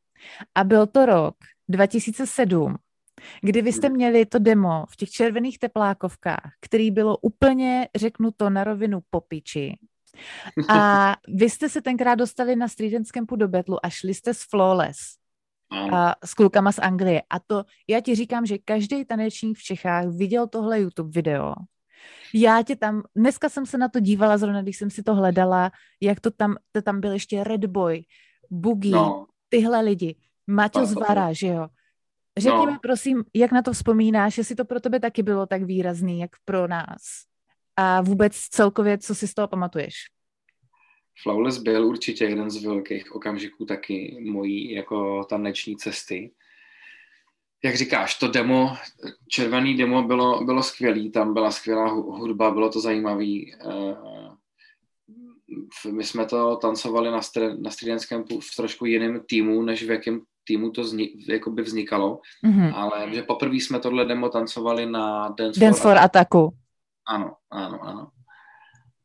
A byl to rok 2007 kdy vy jste měli to demo v těch červených teplákovkách, který bylo úplně, řeknu to na rovinu, popiči. A vy jste se tenkrát dostali na Street Campu do Betlu a šli jste s Flawless. A s klukama z Anglie. A to, já ti říkám, že každý tanečník v Čechách viděl tohle YouTube video. Já tě tam, dneska jsem se na to dívala zrovna, když jsem si to hledala, jak to tam, to tam byl ještě Red Boy, Boogie, no. tyhle lidi. Maťo Zvara, že jo. Řekni no. mi prosím, jak na to vzpomínáš, jestli to pro tebe taky bylo tak výrazný, jak pro nás. A vůbec celkově, co si z toho pamatuješ? Flawless byl určitě jeden z velkých okamžiků taky mojí jako taneční cesty. Jak říkáš, to demo, červený demo bylo, bylo skvělý, tam byla skvělá hudba, bylo to zajímavý. Eh, my jsme to tancovali na, str- na Stridentském v trošku jiném týmu, než v jakém týmu to zni- jakoby vznikalo, mm-hmm. ale že poprvé jsme tohle demo tancovali na Dance, Dance for Attacku. Ano, ano, ano.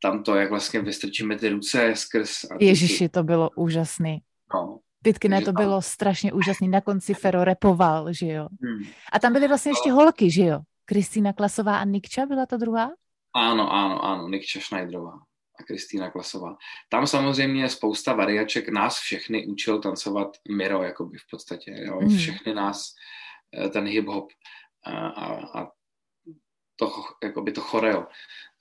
Tam to, jak vlastně vystrčíme ty ruce skrz... A Ježiši, to bylo úžasný. No. Pitkne, to bylo strašně úžasný. Na konci Fero repoval, že jo. Hmm. A tam byly vlastně ještě holky, že jo. Kristýna Klasová a Nikča byla ta druhá? Ano, ano, ano, Nikča Schneiderová a Kristýna Klasová. Tam samozřejmě je spousta variaček. Nás všechny učil tancovat Miro, jakoby v podstatě. Jo? Mm. Všechny nás eh, ten hip-hop a, a, a to, jakoby to choreo.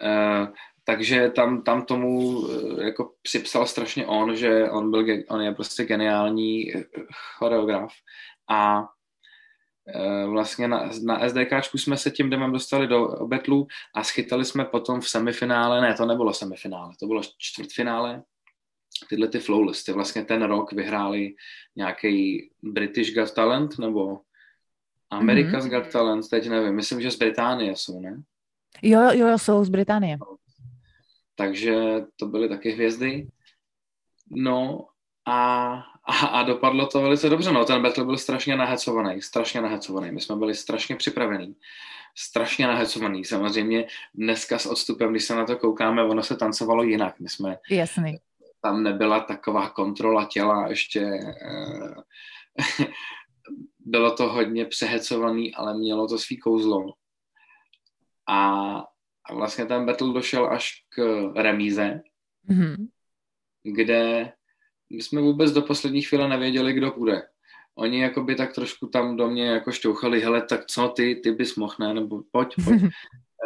E, takže tam, tam tomu eh, jako připsal strašně on, že on, byl, on je prostě geniální choreograf a Eh, vlastně na, na SDKčku jsme se tím demem dostali do betlu a schytali jsme potom v semifinále, ne, to nebylo semifinále, to bylo čtvrtfinále, tyhle ty flowlisty. Vlastně ten rok vyhráli nějaký British Got Talent nebo America's mm-hmm. Got Talent, teď nevím, myslím, že z Británie jsou, ne? Jo, jo, jo, jsou z Británie. Takže to byly taky hvězdy. No a, a, a dopadlo to velice dobře. No, ten battle byl strašně nahecovaný, strašně nahecovaný. My jsme byli strašně připravení, strašně nahecovaný. Samozřejmě dneska s odstupem, když se na to koukáme, ono se tancovalo jinak. My jsme, Jasný. Tam nebyla taková kontrola těla, ještě eh, bylo to hodně přehecovaný, ale mělo to svý kouzlo. A, a vlastně ten battle došel až k remíze, mm-hmm. kde my jsme vůbec do poslední chvíle nevěděli, kdo bude. Oni jako by tak trošku tam do mě jako šťouchali, hele, tak co ty, ty bys mohl, ne, nebo pojď, pojď.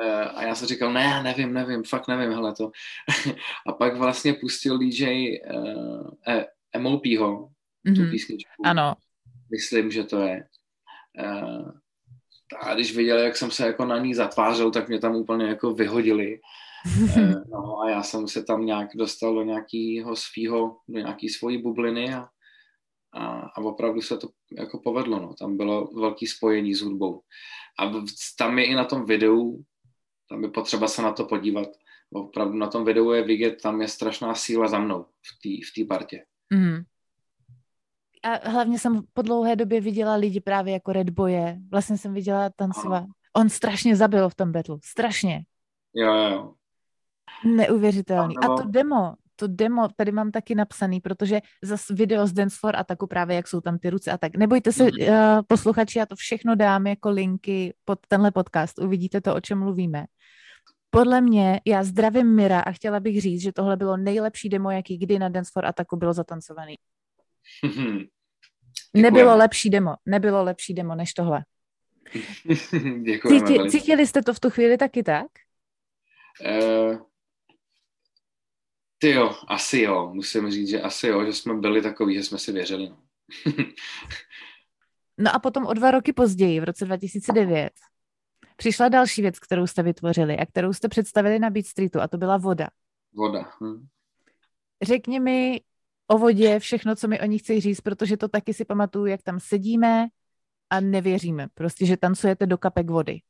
Eh, a já jsem říkal, ne, nevím, nevím, fakt nevím, hele to. a pak vlastně pustil DJ uh, eh, e, MOPho, mm-hmm. tu mhm. písničku. Ano. Myslím, že to je. Uh, a když viděli, jak jsem se jako na ní zatvářel, tak mě tam úplně jako vyhodili. Eh, no a já jsem se tam nějak dostal do nějakého svého, do nějaký svojí bubliny a, a, a opravdu se to jako povedlo, no. Tam bylo velký spojení s hudbou. A tam je i na tom videu, tam je potřeba se na to podívat, opravdu na tom videu je vidět, tam je strašná síla za mnou v té v partě. Mm. A hlavně jsem po dlouhé době viděla lidi právě jako Red Boye. Vlastně jsem viděla tancovat. On strašně zabil v tom battle. Strašně. Jo, jo. Neuvěřitelný. A to demo, to demo tady mám taky napsaný, protože zas video z Dance for Ataku právě, jak jsou tam ty ruce a tak. Nebojte se, mm-hmm. uh, posluchači, já to všechno dám jako linky pod tenhle podcast, uvidíte to, o čem mluvíme. Podle mě, já zdravím Mira a chtěla bych říct, že tohle bylo nejlepší demo, jaký kdy na Dance for Ataku bylo zatancovaný. nebylo lepší demo, nebylo lepší demo než tohle. Cíti, cítili jste to v tu chvíli taky tak? Uh, ty jo, asi jo. Musím říct, že asi jo, že jsme byli takový, že jsme si věřili. No. no a potom o dva roky později, v roce 2009, přišla další věc, kterou jste vytvořili a kterou jste představili na Beat Streetu a to byla voda. Voda. Hm. Řekni mi o vodě všechno, co mi o ní chci říct, protože to taky si pamatuju, jak tam sedíme a nevěříme. Prostě, že tancujete do kapek vody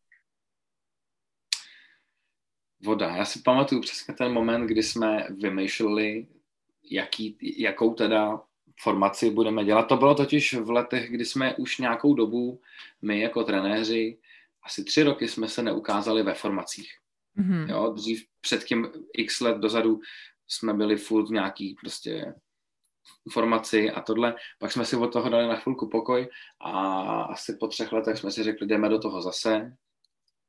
voda. Já si pamatuju přesně ten moment, kdy jsme vymýšleli, jaký, jakou teda formaci budeme dělat. To bylo totiž v letech, kdy jsme už nějakou dobu, my jako trenéři, asi tři roky jsme se neukázali ve formacích. Mm-hmm. Jo, dřív před tím x let dozadu jsme byli furt v nějaký prostě formaci a tohle. Pak jsme si od toho dali na chvilku pokoj a asi po třech letech jsme si řekli, jdeme do toho zase.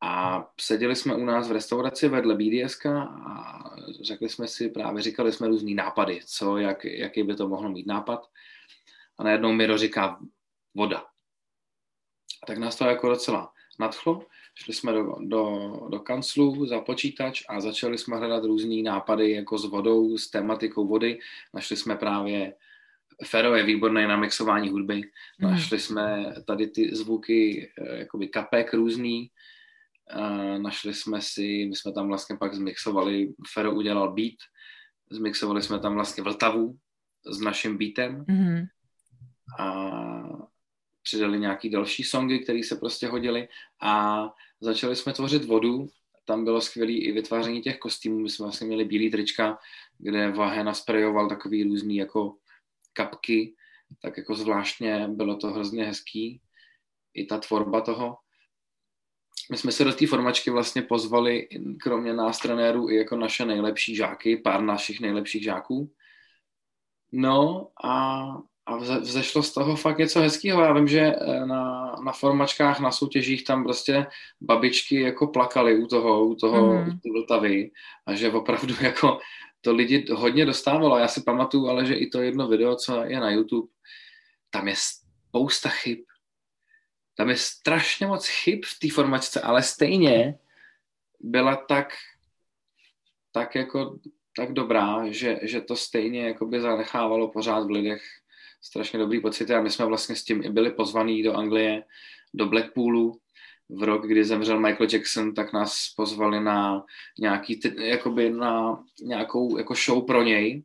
A seděli jsme u nás v restauraci vedle BDSK a řekli jsme si, právě říkali jsme různý nápady, co, jak, jaký by to mohlo mít nápad. A najednou Miro říká voda. A tak nás to jako docela nadchlo. Šli jsme do, do, do kanclu za počítač a začali jsme hledat různé nápady jako s vodou, s tematikou vody. Našli jsme právě Fero je výborný na mixování hudby. Mhm. Našli jsme tady ty zvuky eh, jakoby kapek různý, našli jsme si, my jsme tam vlastně pak zmixovali, Fero udělal beat, zmixovali jsme tam vlastně Vltavu s naším beatem mm-hmm. a přidali nějaký další songy, které se prostě hodily a začali jsme tvořit vodu tam bylo skvělé i vytváření těch kostýmů. My jsme vlastně měli bílý trička, kde Vahe nasprejoval takový různý jako kapky, tak jako zvláštně bylo to hrozně hezký. I ta tvorba toho. My jsme se do té formačky vlastně pozvali, kromě nás trenérů, i jako naše nejlepší žáky, pár našich nejlepších žáků. No a a vzešlo z toho fakt něco hezkého. Já vím, že eh, na, na formačkách, na soutěžích tam prostě babičky jako plakaly u toho, u toho mm. Vltavy a že opravdu jako to lidi hodně dostávalo. Já si pamatuju, ale že i to jedno video, co je na YouTube, tam je spousta chyb. Tam je strašně moc chyb v té formačce, ale stejně byla tak, tak jako tak dobrá, že, že to stejně jakoby zanechávalo pořád v lidech strašně dobrý pocity a my jsme vlastně s tím i byli pozvaní do Anglie, do Blackpoolu v rok, kdy zemřel Michael Jackson, tak nás pozvali na nějaký, jakoby na nějakou jako show pro něj.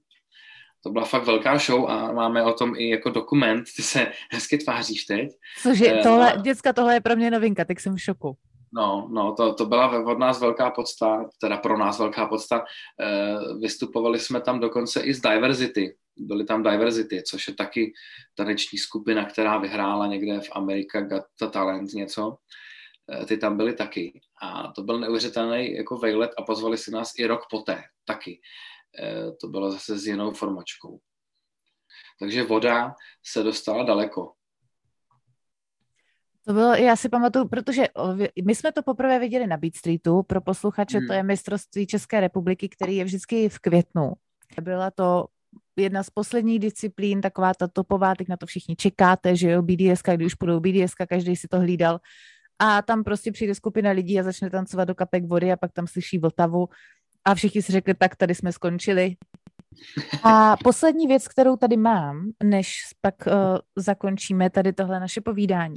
To byla fakt velká show a máme o tom i jako dokument. Ty se hezky tváříš teď. Cože, eh, tohle, a... děcka, tohle je pro mě novinka, tak jsem v šoku. No, no to, to byla od nás velká podsta, teda pro nás velká podsta. E, vystupovali jsme tam dokonce i z Diversity. Byly tam Diversity, což je taky taneční skupina, která vyhrála někde v Amerika Got Talent něco. E, ty tam byly taky. A to byl neuvěřitelný jako vejlet a pozvali si nás i rok poté taky. E, to bylo zase s jinou formačkou. Takže voda se dostala daleko. To bylo, já si pamatuju, protože my jsme to poprvé viděli na Beat Streetu, pro posluchače hmm. to je mistrovství České republiky, který je vždycky v květnu. Byla to jedna z posledních disciplín, taková ta topová, teď na to všichni čekáte, že jo, BDS, když už budou BDS, každý si to hlídal. A tam prostě přijde skupina lidí a začne tancovat do kapek vody a pak tam slyší Vltavu a všichni si řekli, tak tady jsme skončili. A poslední věc, kterou tady mám, než pak uh, zakončíme tady tohle naše povídání,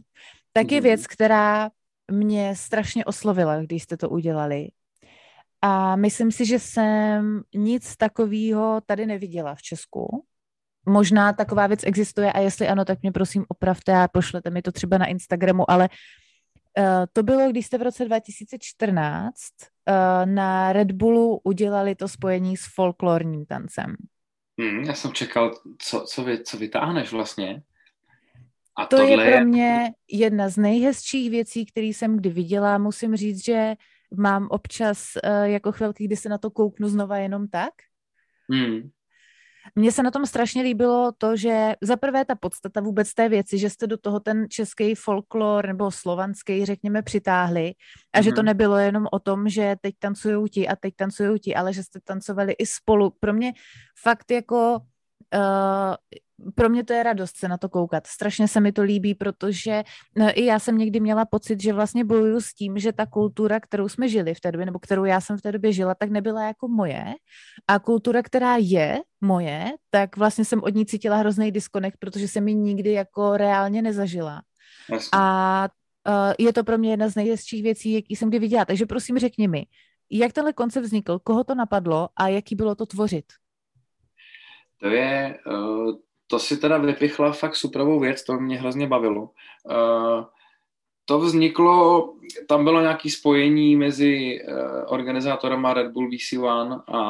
tak je věc, která mě strašně oslovila, když jste to udělali. A myslím si, že jsem nic takového tady neviděla v Česku. Možná taková věc existuje a jestli ano, tak mě prosím opravte a pošlete mi to třeba na Instagramu, ale uh, to bylo, když jste v roce 2014 uh, eh, na Red Bullu udělali to spojení s folklorním tancem. Hmm, já jsem čekal, co, co, vy, co vytáhneš vlastně. A to je pro mě jedna z nejhezčích věcí, které jsem kdy viděla. Musím říct, že mám občas uh, jako chvilky, kdy se na to kouknu znova jenom tak. Hmm. Mně se na tom strašně líbilo to, že za prvé ta podstata vůbec té věci, že jste do toho ten český folklor nebo slovanský, řekněme, přitáhli a mm-hmm. že to mhm. nebylo jenom o tom, že teď tancují ti a teď tancují ti, ale že jste tancovali i spolu. Pro mě fakt jako uh, pro mě to je radost se na to koukat. Strašně se mi to líbí, protože no, i já jsem někdy měla pocit, že vlastně bojuju s tím, že ta kultura, kterou jsme žili v té době, nebo kterou já jsem v té době žila, tak nebyla jako moje. A kultura, která je moje, tak vlastně jsem od ní cítila hrozný disconnect, protože jsem ji nikdy jako reálně nezažila. Jasně. A uh, je to pro mě jedna z nejhezčích věcí, jaký jsem kdy viděla. Takže prosím řekni mi, jak tenhle koncept vznikl, koho to napadlo a jaký bylo to tvořit? To je, uh, to si teda vypichla fakt superovou věc, to mě hrozně bavilo. Uh, to vzniklo, tam bylo nějaké spojení mezi uh, organizátorem Red Bull VC1 a,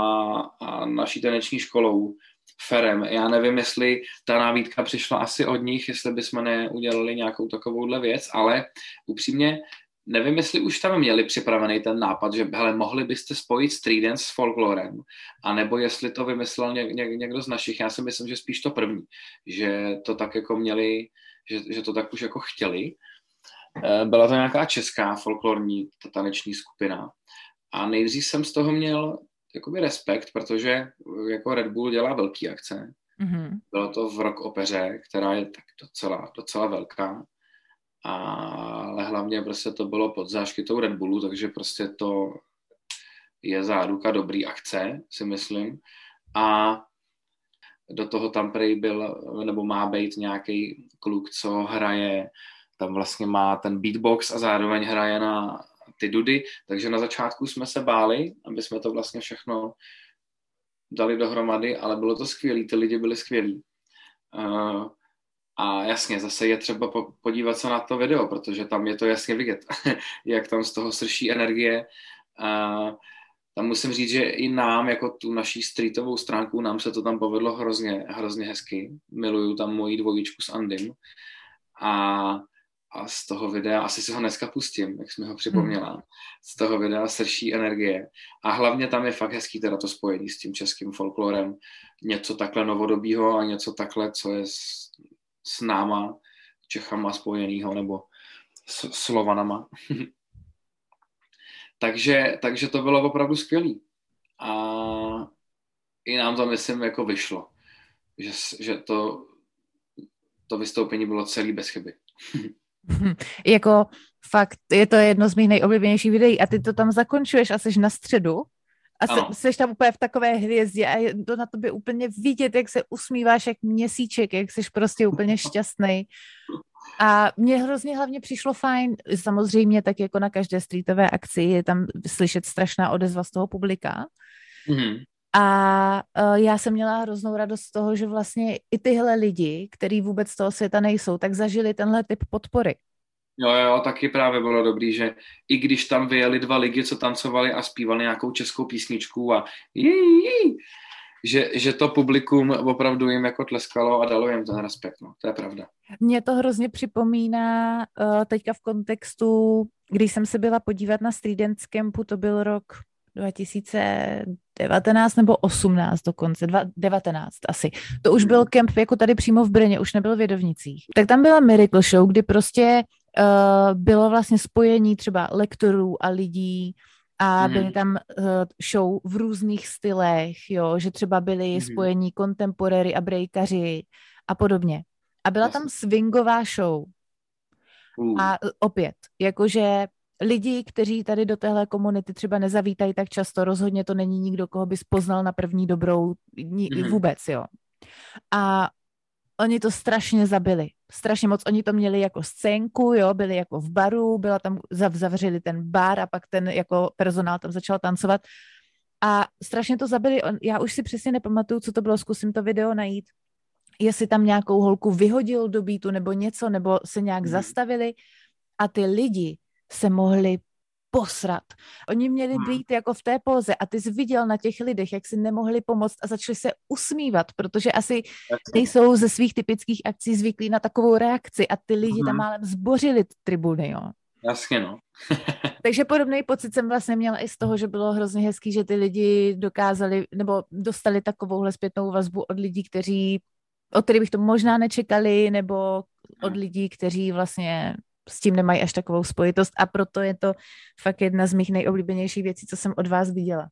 a naší taneční školou Ferem. Já nevím, jestli ta návídka přišla asi od nich, jestli bychom neudělali nějakou takovouhle věc, ale upřímně nevím, jestli už tam měli připravený ten nápad, že hele, mohli byste spojit street dance s folklorem, anebo jestli to vymyslel ně, ně, někdo z našich, já si myslím, že spíš to první, že to tak jako měli, že, že to tak už jako chtěli. Eh, byla to nějaká česká folklorní taneční skupina a nejdřív jsem z toho měl jakoby respekt, protože jako Red Bull dělá velký akce. Mm-hmm. Bylo to v Rock Opeře, která je tak docela, docela velká ale hlavně prostě to bylo pod záškytou Red Bullu, takže prostě to je záruka dobrý akce, si myslím. A do toho tam prej byl, nebo má být nějaký kluk, co hraje, tam vlastně má ten beatbox a zároveň hraje na ty dudy, takže na začátku jsme se báli, aby jsme to vlastně všechno dali dohromady, ale bylo to skvělé, ty lidi byli skvělí. Uh, a jasně, zase je třeba podívat se na to video, protože tam je to jasně vidět, jak tam z toho srší energie. A tam musím říct, že i nám, jako tu naší streetovou stránku, nám se to tam povedlo hrozně, hrozně hezky. Miluju tam moji dvojičku s Andym. A, a z toho videa, asi si ho dneska pustím, jak jsme ho připomněla, hmm. z toho videa srší energie. A hlavně tam je fakt hezký teda to spojení s tím českým folklorem. Něco takhle novodobího a něco takhle, co je s, náma, Čechama spojenýho, nebo s Slovanama. takže, takže to bylo opravdu skvělý. A i nám to, myslím, jako vyšlo. Že, že to, to vystoupení bylo celý bez chyby. jako fakt, je to jedno z mých nejoblíbenějších videí a ty to tam zakončuješ a jsi na středu a jsi, jsi tam úplně v takové hvězdě a je to na tobě úplně vidět, jak se usmíváš jak měsíček, jak jsi prostě úplně šťastný. A mně hrozně hlavně přišlo fajn, samozřejmě tak jako na každé streetové akci je tam slyšet strašná odezva z toho publika. Mm-hmm. A uh, já jsem měla hroznou radost z toho, že vlastně i tyhle lidi, kteří vůbec z toho světa nejsou, tak zažili tenhle typ podpory. Jo, jo, taky právě bylo dobrý, že i když tam vyjeli dva lidi, co tancovali a zpívali nějakou českou písničku a jí, jí, že, že to publikum opravdu jim jako tleskalo a dalo jim ten respekt, no, to je pravda. Mně to hrozně připomíná uh, teďka v kontextu, když jsem se byla podívat na Street Dance Campu, to byl rok 2019 nebo 18 dokonce, 19 asi. To už byl kemp jako tady přímo v Brně, už nebyl v Vědovnicích. Tak tam byla Miracle Show, kdy prostě uh, bylo vlastně spojení třeba lektorů a lidí, a mm. byly tam uh, show v různých stylech, jo, že třeba byly mm. spojení kontemporary a breakaři a podobně. A byla tam swingová show. A opět, jakože lidi, kteří tady do téhle komunity třeba nezavítají tak často, rozhodně to není nikdo, koho bys poznal na první dobrou, ni, mm. vůbec, jo. A oni to strašně zabili. Strašně moc. Oni to měli jako scénku, jo, byli jako v baru, byla tam, zavřeli ten bar a pak ten jako personál tam začal tancovat. A strašně to zabili. Já už si přesně nepamatuju, co to bylo, zkusím to video najít. Jestli tam nějakou holku vyhodil do býtu nebo něco, nebo se nějak hmm. zastavili a ty lidi se mohli posrat. Oni měli hmm. být jako v té póze a ty jsi viděl na těch lidech, jak si nemohli pomoct a začali se usmívat, protože asi nejsou ze svých typických akcí zvyklí na takovou reakci a ty lidi tam hmm. málem zbořili tribuny, jo. Jasně, no. Takže podobný pocit jsem vlastně měla i z toho, že bylo hrozně hezký, že ty lidi dokázali nebo dostali takovouhle zpětnou vazbu od lidí, kteří od kterých bych to možná nečekali, nebo od lidí, kteří vlastně s tím nemají až takovou spojitost a proto je to fakt jedna z mých nejoblíbenějších věcí, co jsem od vás viděla.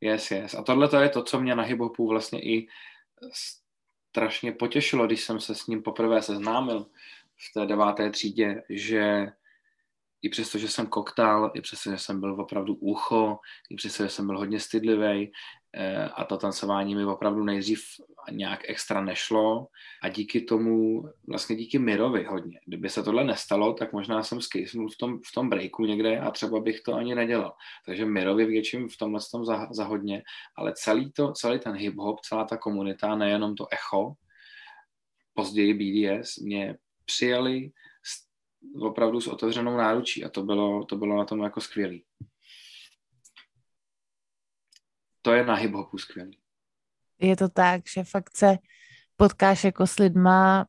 Yes, yes. A tohle to je to, co mě na hiphopu vlastně i strašně potěšilo, když jsem se s ním poprvé seznámil v té deváté třídě, že i přesto, že jsem koktal, i přesto, že jsem byl opravdu ucho, i přesto, že jsem byl hodně stydlivý, a to tancování mi opravdu nejdřív nějak extra nešlo a díky tomu, vlastně díky Mirovi hodně. Kdyby se tohle nestalo, tak možná jsem skejsnul v tom, v tom breaku někde a třeba bych to ani nedělal. Takže Mirovi větším v tomhle tom za, za hodně, ale celý, to, celý ten hip-hop, celá ta komunita, nejenom to echo, později BDS, mě přijali opravdu s otevřenou náručí a to bylo, to bylo na tom jako skvělý to je na hip-hopu skvělý. Je to tak, že fakt se potkáš jako s lidma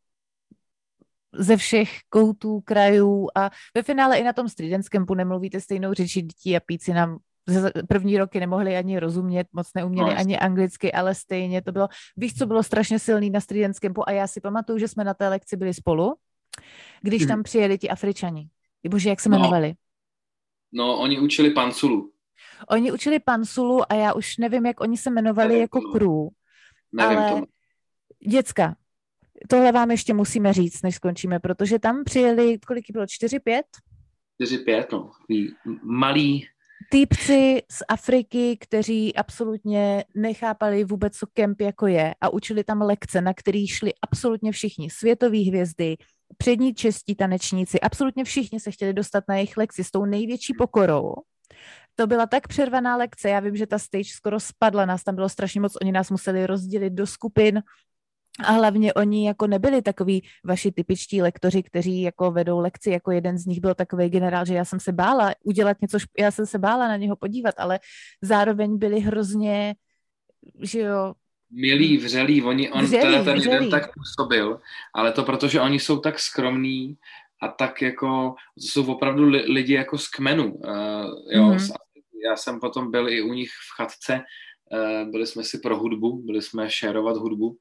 ze všech koutů, krajů a ve finále i na tom Street Campu nemluvíte stejnou řečí dětí a píci nám první roky nemohli ani rozumět, moc neuměli no, ani anglicky, ale stejně to bylo, víš, co bylo strašně silný na Street Campu a já si pamatuju, že jsme na té lekci byli spolu, když hmm. tam přijeli ti Afričani. Bože, jak se no. jmenovali? No, oni učili panculu. Oni učili pansulu a já už nevím, jak oni se jmenovali nevím, jako. Nevím ale to. děcka, tohle vám ještě musíme říct, než skončíme, protože tam přijeli, kolik bylo, 4-5? 4-5, no. Malý týpci z Afriky, kteří absolutně nechápali vůbec, co kemp jako je a učili tam lekce, na který šli absolutně všichni, světové hvězdy, přední čestí tanečníci, absolutně všichni se chtěli dostat na jejich lekci s tou největší pokorou to byla tak přervaná lekce, já vím, že ta stage skoro spadla, nás tam bylo strašně moc, oni nás museli rozdělit do skupin, A hlavně oni jako nebyli takový vaši typičtí lektoři, kteří jako vedou lekci, jako jeden z nich byl takový generál, že já jsem se bála udělat něco, já jsem se bála na něho podívat, ale zároveň byli hrozně, že jo, milý, vřelý, oni, on vřelý, teda ten vřelý. jeden tak působil, ale to protože oni jsou tak skromní a tak jako, to jsou opravdu li, lidi jako z kmenu, uh, jo, mm-hmm. Já jsem potom byl i u nich v chatce, uh, byli jsme si pro hudbu, byli jsme šerovat hudbu,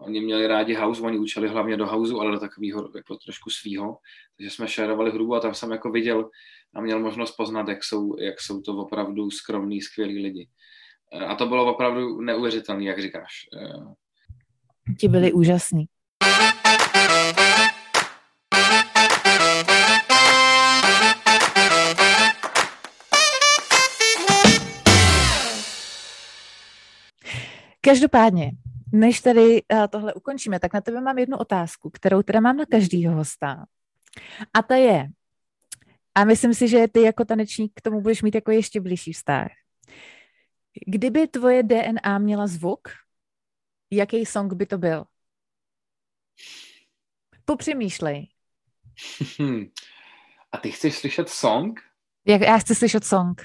oni měli rádi house, oni učili hlavně do houseu, ale do takového jako trošku svýho, takže jsme šerovali hudbu a tam jsem jako viděl a měl možnost poznat, jak jsou, jak jsou to opravdu skromní, skvělí lidi. A to bylo opravdu neuvěřitelné, jak říkáš. Ti byli úžasní. Každopádně, než tady eh, tohle ukončíme, tak na tebe mám jednu otázku, kterou teda mám na každýho hosta. A ta je, a myslím si, že ty jako tanečník k tomu budeš mít jako ještě blížší vztah. Kdyby tvoje DNA měla zvuk, jaký song by to byl? Popřemýšlej. A ty chceš slyšet song? Jak, já chci slyšet song.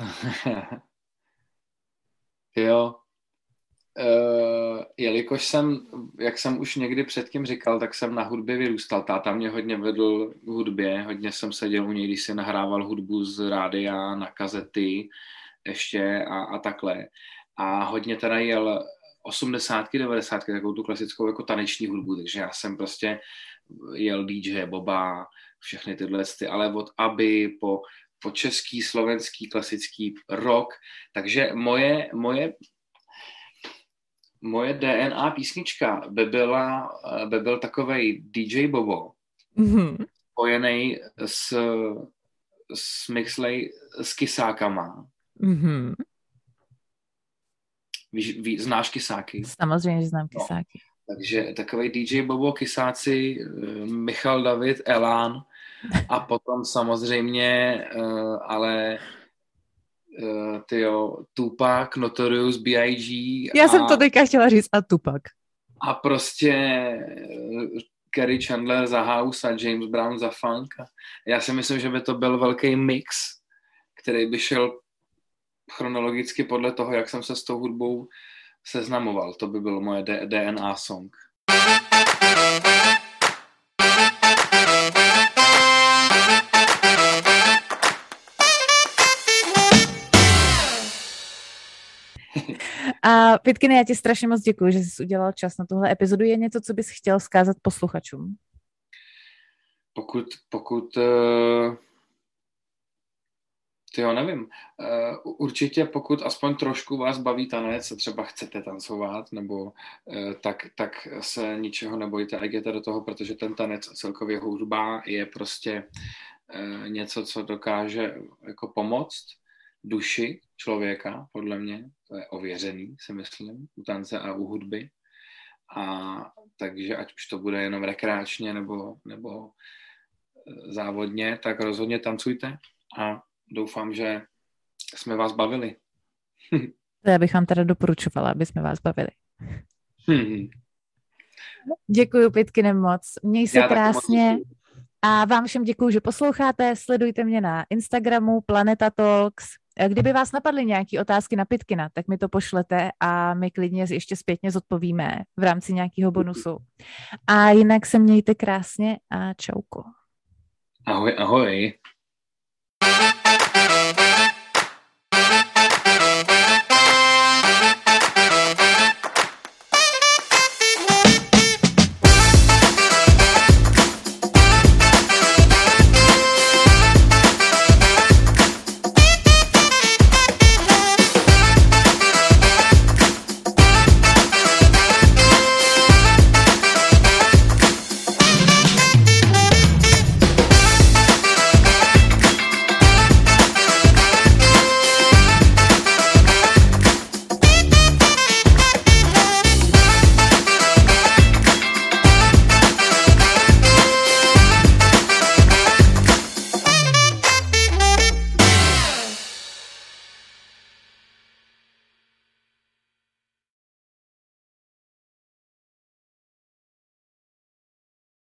jo. Uh, jelikož jsem, jak jsem už někdy předtím říkal, tak jsem na hudbě vyrůstal. Táta mě hodně vedl k hudbě, hodně jsem seděl u něj, když si nahrával hudbu z rádia na kazety ještě a, a takhle. A hodně teda jel 80. 90. takovou tu klasickou jako taneční hudbu, takže já jsem prostě jel DJ Boba, všechny tyhle ty, ale od Aby po, po český, slovenský, klasický rock, takže moje, moje moje DNA písnička by, byla, by byl takovej DJ Bobo, mm-hmm. spojený s, s Mixley s kysákama. Mm-hmm. Víš, ví, znáš kysáky? Samozřejmě, že znám kysáky. No. Takže takový DJ Bobo, kysáci, eh, Michal David, Elán a potom samozřejmě, eh, ale uh, tyjo, Tupac, Notorious, B.I.G. Já a, jsem to teďka chtěla říct, a Tupac. A prostě uh, Kerry Chandler za House a James Brown za Funk. Já si myslím, že by to byl velký mix, který by šel chronologicky podle toho, jak jsem se s tou hudbou seznamoval. To by byl moje DNA song. A Pitkiny, já ti strašně moc děkuji, že jsi udělal čas na tuhle epizodu. Je něco, co bys chtěl zkázat posluchačům? Pokud, pokud uh, ty jo, nevím. Uh, určitě pokud aspoň trošku vás baví tanec třeba chcete tancovat, nebo uh, tak, tak se ničeho nebojte a jděte do toho, protože ten tanec a celkově hudba je prostě uh, něco, co dokáže jako pomoct duši člověka, podle mě, to je ověřený, si myslím, u tance a u hudby. A takže ať už to bude jenom rekreačně nebo, nebo eh, závodně, tak rozhodně tancujte a doufám, že jsme vás bavili. To já bych vám teda doporučovala, aby jsme vás bavili. Hmm. Děkuji, Pitkine, moc. Měj se já krásně. A vám všem děkuji, že posloucháte. Sledujte mě na Instagramu Planeta Talks. Kdyby vás napadly nějaké otázky na Pitkina, tak mi to pošlete a my klidně ještě zpětně zodpovíme v rámci nějakého bonusu. A jinak se mějte krásně a čauko. Ahoj, ahoj.